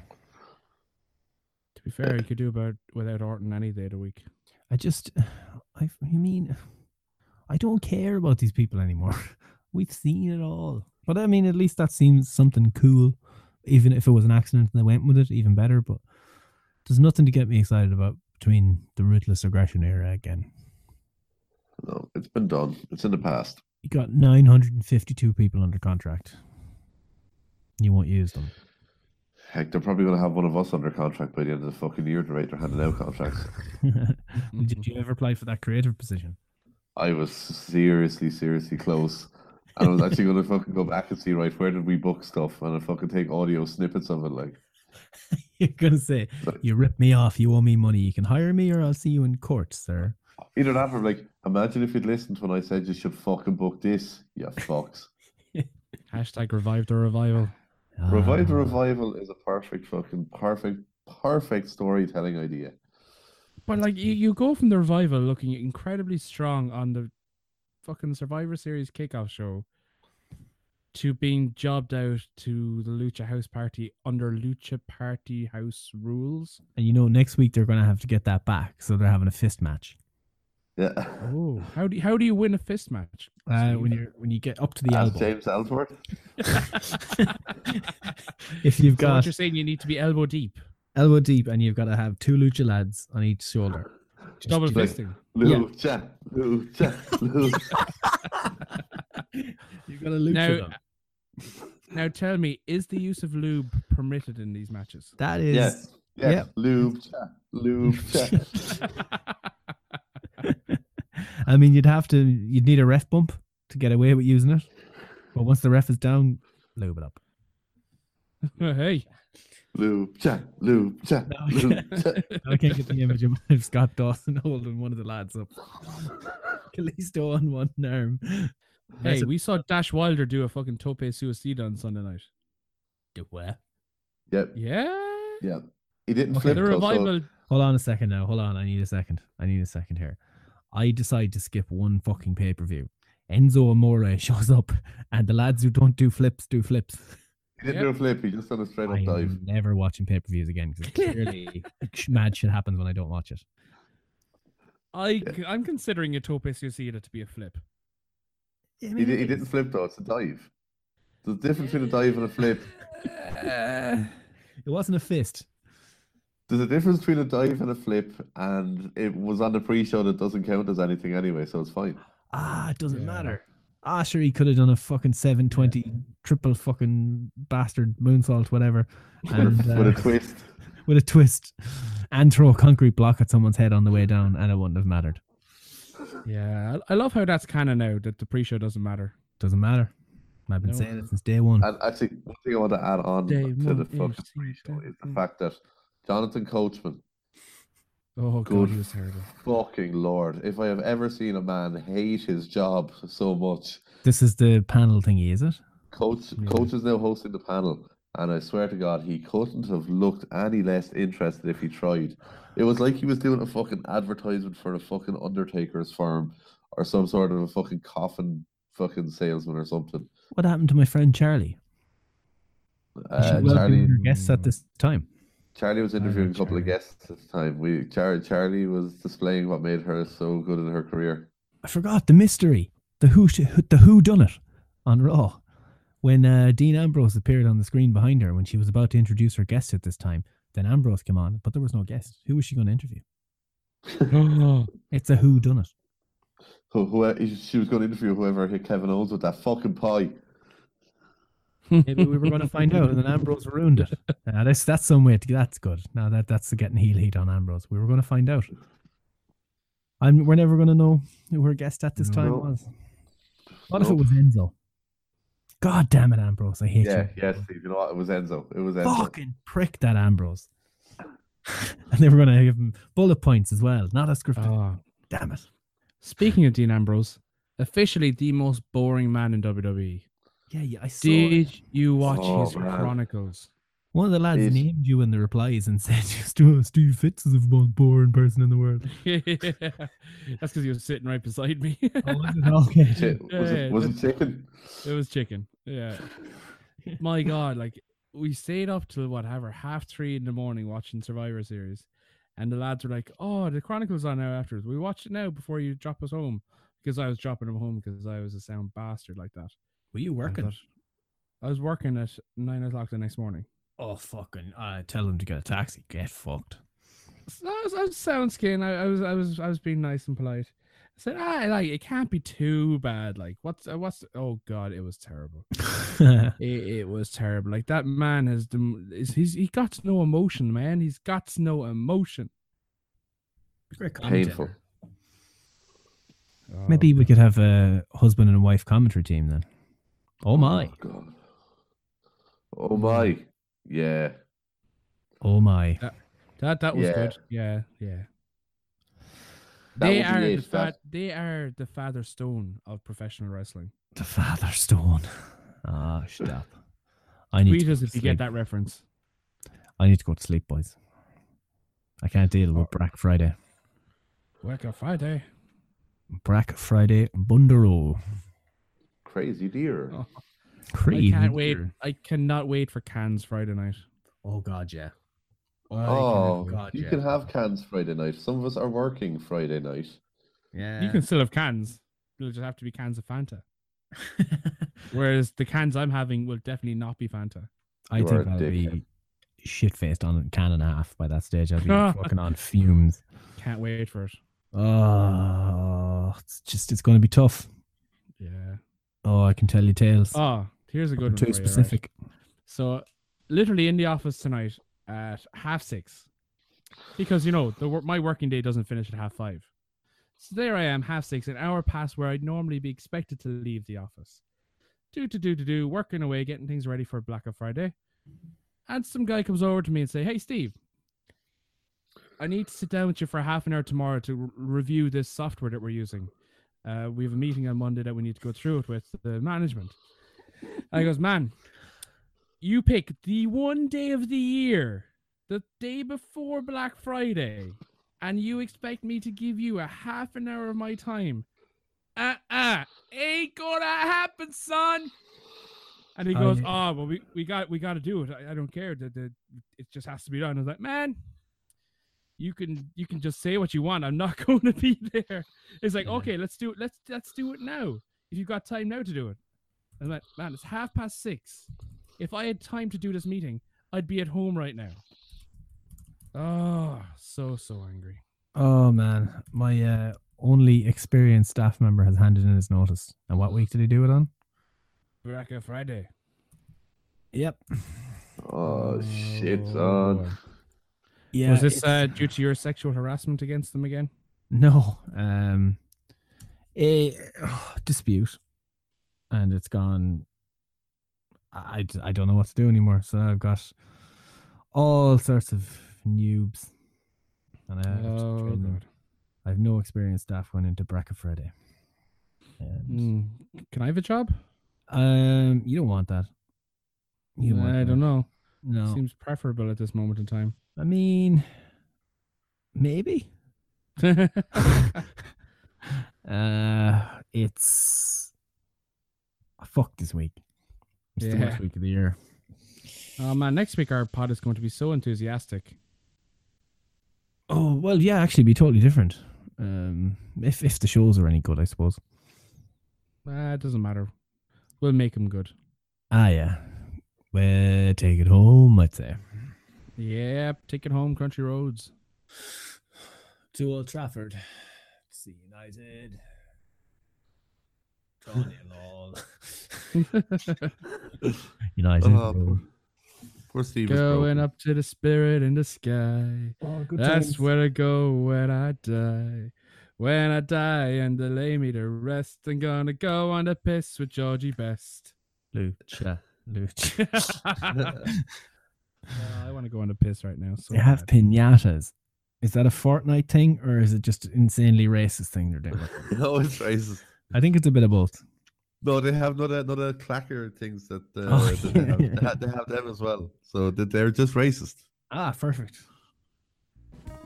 To be fair, you could do about without Orton any day of the week. I just, I, you mean, I don't care about these people anymore. We've seen it all. But I mean, at least that seems something cool. Even if it was an accident and they went with it, even better. But there's nothing to get me excited about between the ruthless aggression era again. No, it's been done. It's in the past. You got 952 people under contract. You won't use them. Heck, they're probably going to have one of us under contract by the end of the fucking year. The rate they're handing out contracts. Did you ever apply for that creative position? I was seriously, seriously close. And I was actually going to fucking go back and see, right, where did we book stuff? And I fucking take audio snippets of it. Like, You're gonna say But- you rip me off. You owe me money. You can hire me, or I'll see you in court, sir. either that or like, imagine if you'd listened when I said you should fucking book this. You fucks. Hashtag revive the revival. Revive the Ah. Revival is a perfect, fucking perfect, perfect storytelling idea. But like you, you go from the revival looking incredibly strong on the fucking Survivor Series kickoff show to being jobbed out to the Lucha House Party under Lucha Party House rules. And you know, next week they're gonna have to get that back, so they're having a fist match. Yeah. Oh, how do you, how do you win a fist match? Uh, when Steve? you when you get up to the As elbow, James Ellsworth. if you've So what got you're saying, you need to be elbow deep, elbow deep and you've got to have two lucha lads on each shoulder. Just double do- like- fisting. Lucha, Lucha, Lucha. You've got to lucha Now- them. Now tell me, is the use of lube permitted in these matches? That is Yes. Yes. Yep. Lucha, Lucha. I mean, you'd have to you'd need a ref bump to get away with using it. But once the ref is down, lube it up. Hey, Lucha, Lucha, Lucha. I can't get the image of of Scott Dawson holding one of the lads up. Kalisto on one arm. hey, a- we saw Dash Wilder do a fucking tope suicida on Sunday night. do what? Yep. Yeah. Yeah. He didn't Okay, flip The though, so- revival. Hold on a second now. Hold on. I need a second. I need a second here. I decide to skip one fucking pay per view. Enzo Amore shows up, and the lads who don't do flips do flips. He didn't do a flip. He just done a straight up I'm dive. never watching pay per views again because clearly mad shit happens when I don't watch it. I I'm considering a tope suicida to be a flip. He, di- he didn't flip though. It's a dive. There's a difference between a dive and a flip. It wasn't a fist. There's a difference between a dive and a flip, and it was on the pre-show that doesn't count as anything anyway, so it's fine. Ah, it doesn't Yeah. matter. Ah, sure, he could have done a fucking 720 triple fucking bastard moonsault, whatever, and, with a uh, twist. with a twist and throw a concrete block at someone's head on the way down, and it wouldn't have mattered. Yeah, I, I love how that's kind of now that the pre-show doesn't matter. Doesn't matter. I've been No. saying it since day one. And actually, one thing I want to add on Day to the fucking pre-show is the fact that Jonathan Coachman, Oh Good god, he was terrible. fucking lord, if I have ever seen a man hate his job so much, This is the panel thingy, is it? Coach Yeah. Coach is now hosting the panel, and I swear to God, he couldn't have looked any less interested if he tried. It was like he was doing a fucking advertisement for a fucking Undertaker's firm or some sort of a fucking coffin fucking salesman or something. What happened to my friend Charly? Uh, She welcomed Charly, her guests at this time. Charly was interviewing a couple Charly. of guests at the time. We Char- Charly was displaying what made her so good in her career. I forgot the mystery, the who, sh- the who done it on Raw. When uh, Dean Ambrose appeared on the screen behind her when she was about to introduce her guest at this time, then Ambrose came on, but there was no guest. Who was she going to interview? Oh, It's a who done it. Who, who, she was going to interview whoever hit Kevin Owens with that fucking pie. Maybe we were going to find out, and then Ambrose ruined it. Now that's that's some way. To, that's good. Now that that's getting heel heat on Ambrose. We were going to find out. I'm. We're never going to know who her guest at this time No. was. What if it was Enzo? God damn it, Ambrose! I hate Yeah, you. yes, You know what? It was Enzo. It was Enzo. Fucking prick that Ambrose. and they were going to give him bullet points as well, not a script. oh. Ah. Damn it. Speaking of Dean Ambrose, officially the most boring man in WWE. Yeah, yeah. I saw it. You watch Oh, his man. Chronicles? One of the lads Is- named you in the replies and said, "Stu- Steve Fitz is the most boring person in the world. yeah, That's because he was sitting right beside me. Oh, was it? Okay. Shit, Was it was it chicken? It was chicken. Yeah. My God, like we stayed up till whatever half three in the morning watching Survivor Series, and the lads were like, "Oh, the Chronicles on now afterwards. We watch it now before you drop us home." Because I was dropping them home because I was a sound bastard like that. Were you I working? thought- I was working at nine o'clock the next morning. Oh fucking! Uh, tell them to get a taxi. Get fucked. So I was, I was sound skin. I, I was, I was, I was being nice and polite. I said, "Ah, like it can't be too bad. Like what's, uh, what's? Oh God, it was terrible. it, it was terrible. Like that man has, the, m- is he's he got no emotion, man. He's got no emotion. Great Painful. Maybe we could have a husband and wife commentary team then. Oh my! Oh, God. Oh my. Yeah. Oh my! That that was Yeah. good. Yeah, yeah. That they are the it, fa- they are the father stone of professional wrestling. The Father Stone. Ah, stop. I need Tweet to go us to if you get that reference. I need to go to sleep, boys. I can't deal with Black Friday. Work on Friday. Black Friday Bundero. Crazy deer. Oh. Crazy. I can't wait. I cannot wait for cans Friday night. Oh God, yeah. Oh, oh God, you yeah. can have cans Friday night. Some of us are working Friday night. Yeah. You can still have cans. It'll just have to be cans of Fanta. Whereas the cans I'm having will definitely not be Fanta. I You are think I'll dickhead. be shit faced on a can and a half by that stage. I'll be fucking on fumes. Can't wait for it. Oh, it's just it's going to be tough. Yeah. Oh, I can tell you tales. Oh, here's a good one. Too for you, right? specific. So, literally in the office tonight at half six, because you know the my working day doesn't finish at half five. So there I am, half six, an hour past where I'd normally be expected to leave the office. Do to do to do, working away, getting things ready for Black Friday, and some guy comes over to me and say, "Hey, Steve." I need to sit down with you for half an hour tomorrow to r- review this software that we're using. Uh, we have a meeting on Monday that we need to go through it with the management. And he goes, man, you pick the one day of the year, the day before Black Friday, and you expect me to give you a half an hour of my time. Uh uh, ain't gonna happen, son. And he goes, oh, well, we, we got we got to do it. I, I don't care. The, the, it just has to be done. I was like, man, you can you can just say what you want. I'm not going to be there. It's like, Yeah. okay, let's do it. Let's let's do it now. If you've got time now to do it. I'm like, man, it's half past six. If I had time to do this meeting, I'd be at home right now. Oh, so so angry. Oh man, my uh, only experienced staff member has handed in his notice. And what week did he do it on? Black Friday. Yep. Oh, shit, Oh, son. boy. Yeah. Was this uh, due to your sexual harassment against them again? No. Um. A dispute, and it's gone. I, I don't know what to do anymore. So I've got all sorts of noobs, and I have Oh, train them. God. I have no experienced staff went into Bracket Friday. And, Mm, Can I have a job? Um, you don't want that. You don't I that. don't know. No, Seems preferable at this moment in time. I mean, maybe. Uh, it's fuck this week. It's the worst Yeah. week of the year. oh man, next week our pod is going to be so enthusiastic. Oh well, yeah, actually, be totally different. Um, if if the shows are any good, I suppose. Ah, it doesn't matter. We'll make them good. Ah, yeah. Well, take it home, I'd say. Yep, take it home, Country Roads. To Old Trafford. See United. Tony Lol. United. Oh, poor, poor Steve. is Going up to the spirit in the sky. Oh, good That's times. where I go when I die. When I die and they lay me to rest, I'm gonna go on the piss with Georgie Best. Lucha. Lucha. Oh, I want to go on a piss right now. So they have bad. pinatas. Is that a Fortnite thing or is it just insanely racist thing they're doing? no, it's racist. I think it's a bit of both. No, they have not a not a clacker things that, uh, Oh, that they, have, yeah. they, have, they have them as well. So that they're just racist. Ah, perfect.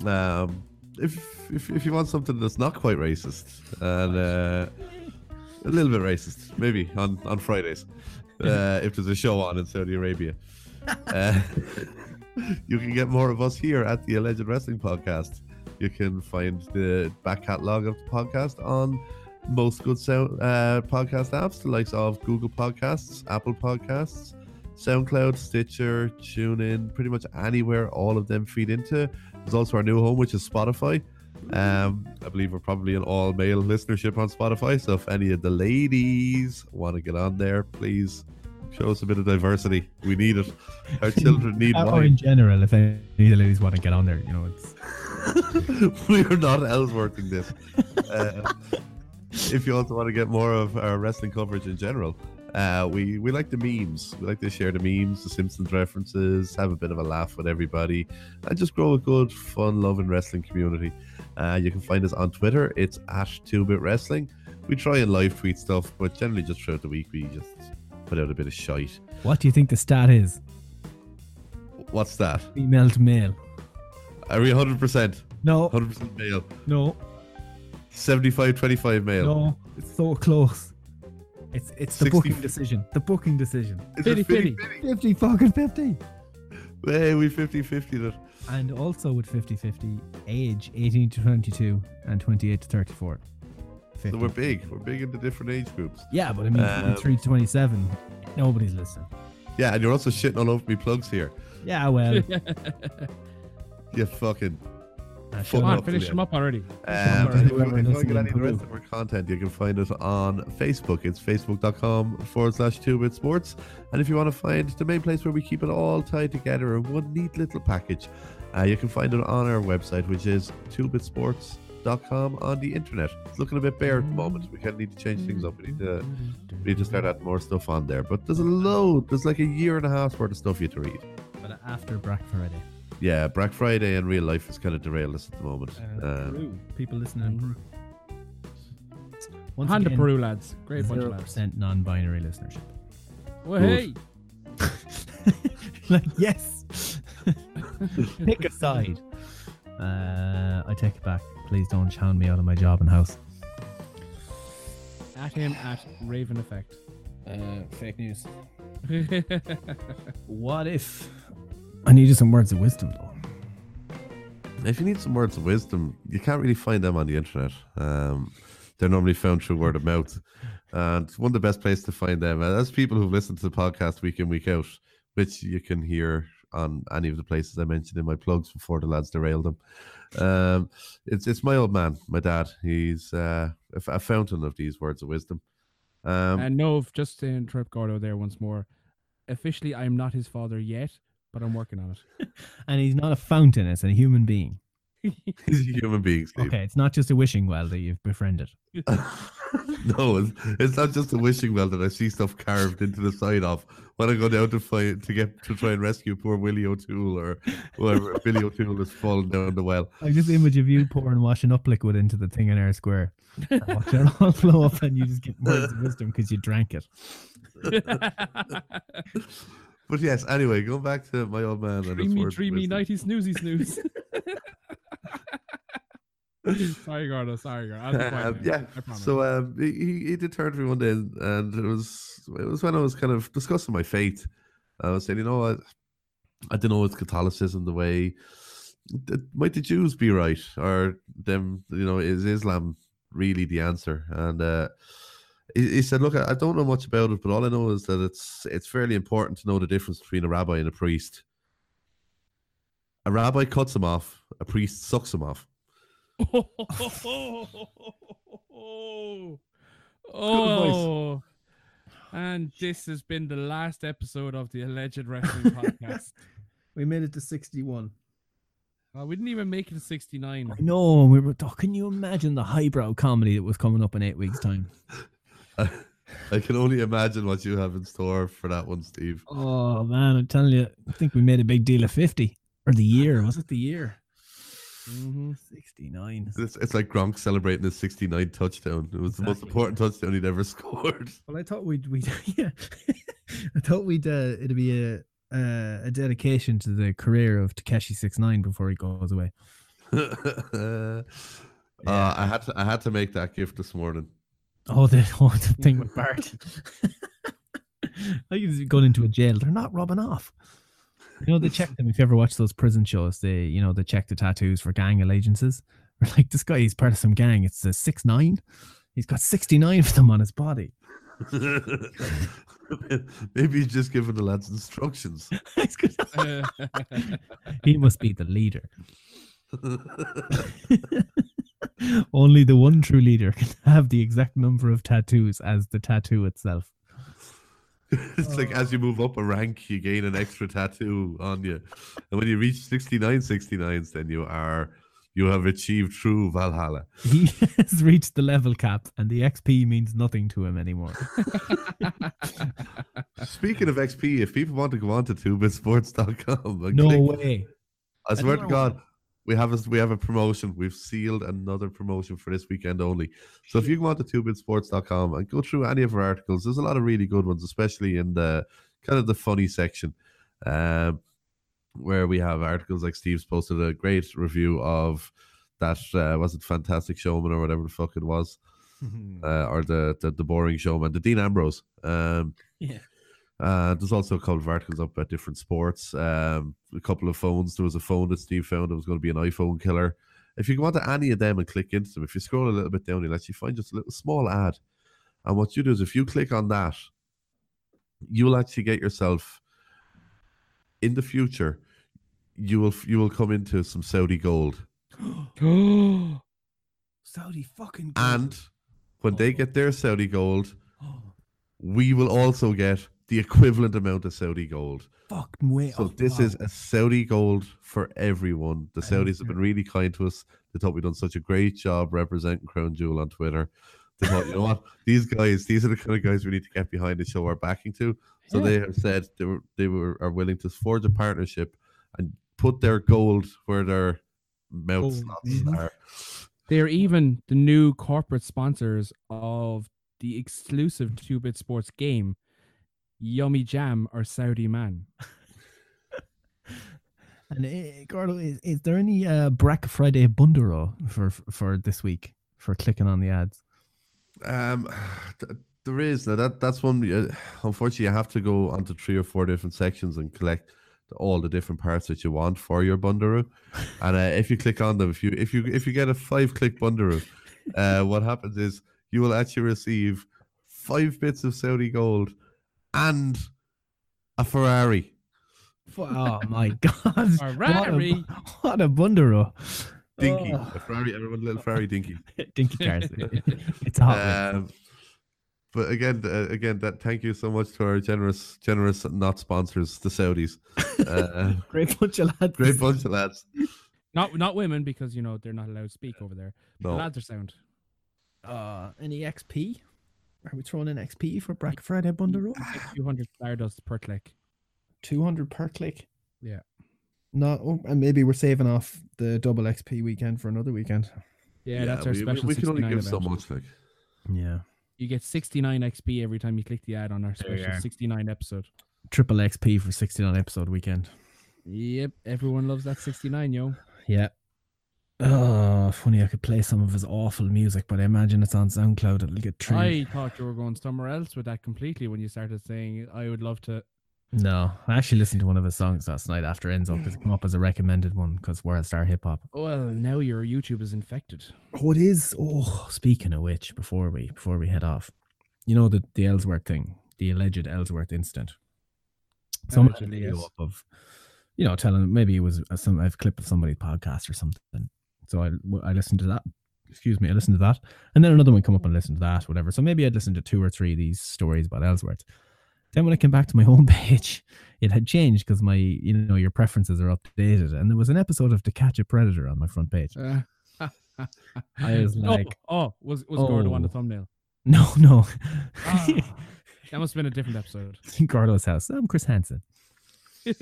Um, if if if you want something that's not quite racist and uh, a little bit racist, maybe on on Fridays, uh, if there's a show on in Saudi Arabia, uh, you can get more of us here at the Alleged Wrestling Podcast. You can find the back catalogue of the podcast on most good sound uh, podcast apps, the likes of Google Podcasts, Apple Podcasts, SoundCloud, Stitcher, TuneIn, pretty much anywhere all of them feed into. There's also our new home, which is Spotify. Um, I believe we're probably an all male listenership on Spotify. So if any of the ladies want to get on there, please show us a bit of diversity. We need it. Our children need or wine. in general, if any of the ladies want to get on there, you know, it's we are not Ellsworthing this. Uh, if you also want to get more of our wrestling coverage in general, uh, we we like the memes. We like to share the memes, the Simpsons references, have a bit of a laugh with everybody, and just grow a good, fun, loving wrestling community. Uh, you can find us on Twitter. It's at Two Bit Wrestling. We try and live tweet stuff, but generally just throughout the week we just put out a bit of shite. what do you think the stat is? What's that? Female to male? Are we 100%? No, 100% male. no, 75 25 male. no. It's so close. It's it's the 60 booking decision. The booking decision. Is Fitty, it 50 fitty. 50 fucking 50. Hey, we 50 50 that. And also with 50 50, age 18 to 22 and 28 to 34. So 50. we're big. We're big into different age groups. yeah, but I mean, Um, 23 to 27, nobody's listening. Yeah, and you're also shitting all over me plugs here. Yeah, well, You fucking. uh, Fuck shut Come on, finish them up already. Um, Sorry, and if you whoever if want to get any of the rest of our content, you can find us on Facebook. It's facebook.com forward slash 2bit sports. And if you want to find the main place where we keep it all tied together in one neat little package, uh, you can find it on our website, which is 2bitsports.com on the internet. It's looking a bit bare at the moment. We kind of need to change things up. We need to, we need to start adding more stuff on there. But there's a load, there's like a year and a half worth of stuff you have to read. but after Black Friday. Yeah, Black Friday and real life is kind of derailed us at the moment. Uh, Um, Peru. People listening in Peru. Once Hand to Peru, lads. Great bunch of Zero lads. percent non-binary listenership. Well, hey. like yes, pick a side. Uh, I take it back. Please don't hound me out of my job and house. At him at Raven Effect. Uh, fake news. What if I needed some words of wisdom though? If you need some words of wisdom, you can't really find them on the internet. Um, they're normally found through word of mouth. And one of the best places to find them, uh, as people who've listened to the podcast week in, week out, which you can hear on any of the places I mentioned in my plugs before the lads derailed them. Um, it's it's my old man, my dad. He's uh, a, f- a fountain of these words of wisdom. Um, and no, just to interrupt Gordo there once more. Officially, I am not his father yet, but I'm working on it. And he's not a fountain; it's a human being. he's a human being, Steve. Okay, it's not just a wishing well that you've befriended. no, it's, it's not just a wishing well that I see stuff carved into the side of when I go down to fight to get to try and rescue poor Willie O'Toole or whoever Billy O'Toole is falling down the well. I just image of you pouring washing up liquid into the thing in Eyre Square. And watch it all flow up, and you just get words of wisdom because you drank it. But yes, anyway, going back to my old man and dreamy, dreamy, wisdom. nighty, snoozy, snooze. sorry, Gordo. Sorry, Gordo. Um, yeah. So um, he, he- did turn to me one day, and, and it was it was when I was kind of discussing my faith. I was saying, you know, I, I don't know, it's Catholicism the way. Might the Jews be right, or them? You know, is Islam really the answer? And uh, he, he said, look, I, I don't know much about it, but all I know is that it's it's fairly important to know the difference between a rabbi and a priest. A rabbi cuts him off. A priest sucks him off. Oh, oh, and this has been the last episode of the Alleged Wrestling Podcast. We made it to 61. Well, we didn't even make it to 69. I know. We were. Oh, can you imagine the highbrow comedy that was coming up in eight weeks' time? I can only imagine what you have in store for that one, Steve. Oh man, I'm telling you, I think we made a big deal of 50 or the year. Was it the year? Mhm. 69. It's, it's like Gronk celebrating his 69 touchdown. It was the most important touchdown he'd ever scored. Well, I thought we'd we yeah, I thought we'd uh, it'd be a uh, a dedication to the career of Takeshi Six Nine before he goes away. uh, I had to I had to make that gift this morning. Oh, the, oh, the thing with Bart. I could have gone into a jail. They're not rubbing off. You know, they check them. If you ever watch those prison shows, they, you know, they check the tattoos for gang allegiances. We're like, this guy, he's part of some gang. It's a six nine. He's got 69 of them on his body. Maybe he's just giving the lads instructions. He must be the leader. Only the one true leader can have the exact number of tattoos as the tattoo itself. it's like as you move up a rank, you gain an extra tattoo on you. And when you reach 69 69s, then you are you have achieved true Valhalla. He has reached the level cap, and the XP means nothing to him anymore. Speaking of XP, if people want to go on to 2bitsports.com, and No click- way. I swear to don't know God, we have a we have a promotion. We've sealed another promotion for this weekend only. So if you go on to 2bitsports.com and go through any of our articles, there's a lot of really good ones, especially in the kind of the funny section. Um where we have articles like Steve's posted a great review of that uh, was it Fantastic Showman or whatever the fuck it was. Uh, or the, the the boring showman, the Dean Ambrose. Um Yeah. Uh, there's also a couple of articles up about different sports. Um, a couple of phones. There was a phone that Steve found that was going to be an iPhone killer. If you go onto any of them and click into them, if you scroll a little bit down, you'll actually find just a little small ad. And what you do is if you click on that, you'll actually get yourself in the future. You will you will come into some Saudi gold, Saudi fucking. and when they get their Saudi gold, we will also get the equivalent amount of Saudi gold. fucking way. So oh, this wow. is a Saudi gold for everyone. The Saudis have been really kind to us. They thought we've done such a great job representing Crown Jewel on Twitter. They thought, you know what, these guys, these are the kind of guys we need to get behind and show our backing to. So Yeah. they have said they were they were are willing to forge a partnership and put their gold where their mouth Gold, slots mhm. are. They're even the new corporate sponsors of the exclusive Two Bit Sports game, Yummy Jam or Saudi Man. And uh, Gordo, is, is there any uh, Black Friday bundero for for this week for clicking on the ads? Um, th- there is now that that's one. Uh, unfortunately, you have to go onto three or four different sections and collect all the different parts that you want for your bundaroo. and uh, if you click on them, if you if you if you get a five click bundaroo, uh, what happens is you will actually receive five bits of Saudi gold and a Ferrari. Oh my god! Ferrari. What a, what a bundero! Dinky, Oh. a Ferrari, everyone, little Ferrari dinky. Dinky cars. it's a hot. one. Um, but again, uh, again, that thank you so much to our generous, generous not sponsors, the Saudis. Uh, Great bunch of lads. great bunch of lads. Not not women because you know they're not allowed to speak over there. The No, lads are sound. Uh, any XP? Are we throwing in XP for Black Friday bundero? Two hundred stardust per click. Two hundred per click. Yeah. No, oh, and maybe we're saving off the double XP weekend for another weekend. Yeah, that's our we, we- special. We, can only 69 give so event. much. Like, Yeah. You get 69 XP every time you click the ad on our special 69 episode. Triple XP for 69 episode weekend. Yep, everyone loves that 69, yo. Yeah. Oh, funny. I could play some of his awful music, but I imagine it's on SoundCloud. It'll get I thought you were going somewhere else with that completely when you started saying I would love to. No, I actually listened to one of his songs last night after Enzo because it came up as a recommended one because World Star Hip Hop. Well, now your YouTube is infected. Oh, it is. Oh, speaking of which, before we before we head off, you know the the Ellsworth thing, the alleged Ellsworth incident. Someone had a video up of, you know, telling maybe it was a, some a clip of somebody's podcast or something. So I listened to that. Excuse me, I listened to that, and then another one come up and listened to that, whatever. So maybe I'd listened to two or three of these stories about Ellsworth. Then when I came back to my home page, it had changed because my you know your preferences are updated, and there was an episode of To Catch a Predator on my front page. Uh, I was oh, like, oh, was was Gordo on the oh. thumbnail? No, no. Ah, that must have been a different episode. Gordo's house. I'm Chris Hansen.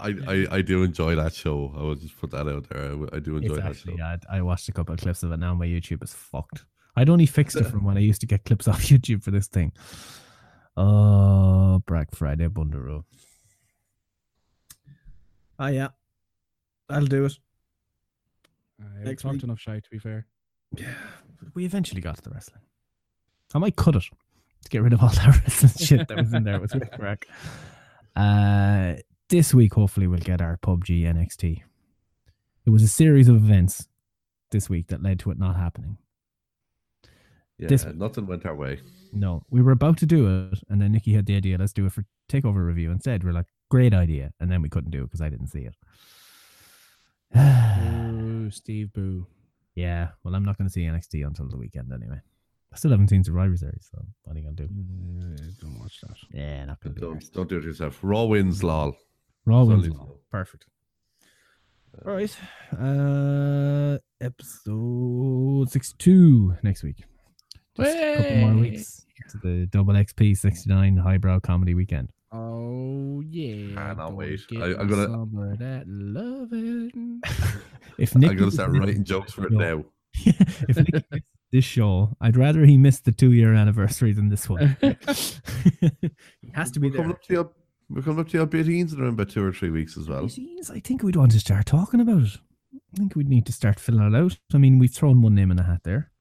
I, I, I do enjoy that show. I will just put that out there. I do enjoy It's that actually, show. yeah, I I watched a couple of clips of it. Now my YouTube is fucked. I'd only fixed it from when I used to get clips off YouTube for this thing. Oh, Black Friday Bundero. Oh, yeah. That'll do it. Uh, I Next talked week. enough shy, to be fair. Yeah. We eventually got to the wrestling. I might cut it to get rid of all that wrestling shit that was in there with Rick Rack. Uh, this week, hopefully, we'll get our PUBG NXT. It was a series of events this week that led to it not happening. Yeah, This- nothing went our way. No, we were about to do it, and then Nikki had the idea, let's do it for takeover review instead. We're like, great idea. And then we couldn't do it because I didn't see it. Boo, Steve Boo. yeah, well, I'm not going to see NXT until the weekend anyway. I still haven't seen Survivor Series, so what are you going to do? Uh, don't watch that. Yeah, not going to be. Don't, don't do it yourself. Raw wins, lol. Raw wins. leave it Raw. Perfect. All right. Uh, episode 62 next week. Just a couple more weeks to the double XP 69 highbrow comedy weekend. Oh yeah. Cannot gonna wait. I- I'm gonna- some of that loving. If I'm gonna start writing jokes for it now. show- if Nicky missed this show, I'd rather he missed the two year anniversary than this one. he has to be We're coming there. up to the we're coming up to the beatings in around about two or three weeks as well. Jeez, I think we'd want to start talking about it. I think we'd need to start filling it out. I mean, we've thrown one name in the hat there.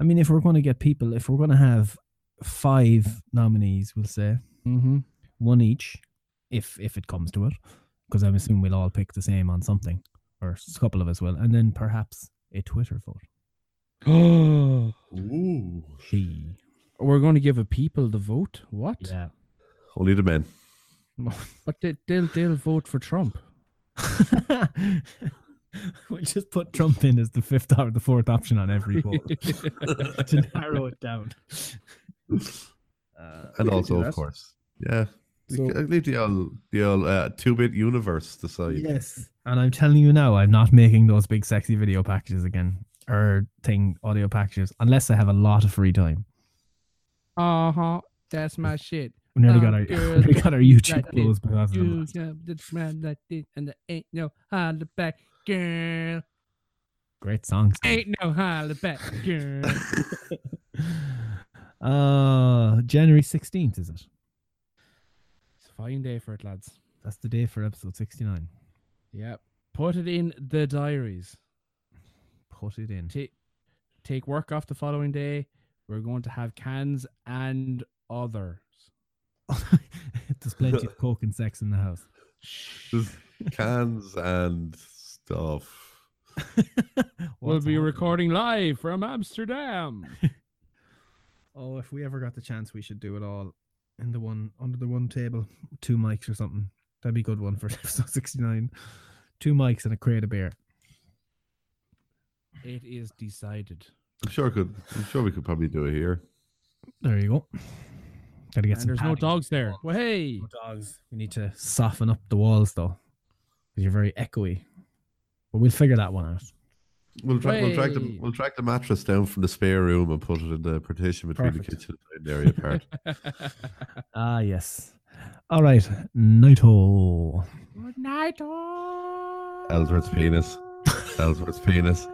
I mean, if we're going to get people, if we're going to have five nominees, we'll say mm-hmm. one each, if if it comes to it, because I'm assuming we'll all pick the same on something, or a couple of us will, and then perhaps a Twitter vote. Oh, Ooh. She, we're going to give a people the vote. What? yeah. Only the men. But they, they'll they'll vote for Trump. we'll just put Trump in as the fifth or the fourth option on every vote to narrow it down. Uh, And also, of course, yeah. So- c- leave the old, the old uh, two-bit universe decide. Yes. And I'm telling you now, I'm not making those big sexy video packages again or thing audio packages unless I have a lot of free time. Uh huh. That's my shit. We nearly got our girl, we got our YouTube like closed because of You them. got the smell like this, and there ain't no holler back, girl. Great songs. Ain't no holler back, girl. uh January 16th, is it? it's a fine day for it, lads. That's the day for episode 69. Yep. Put it in the diaries. Put it in. Take take work off the following day. We're going to have cans and others. There's plenty of coke and sex in the house. Just cans and stuff. we'll be recording live from Amsterdam. Oh, if we ever got the chance, we should do it all in the one under the one table, two mics or something. That'd be a good one for episode sixty nine. Two mics and a crate of beer. It is decided. I'm sure could. I'm sure we could probably do it here. There you go. Gotta get And some. there's no padding. dogs there. Well, hey. No dogs. We need to soften up the walls though, because you're very echoey. But we'll figure that one out. We'll, tra- we'll track the Way. we'll track the mattress down from the spare room and put it in the partition between Perfect. the kitchen and dining area part. Ah, yes. All right, Nighto. Good night. Ellsworth's penis. Ellsworth's penis.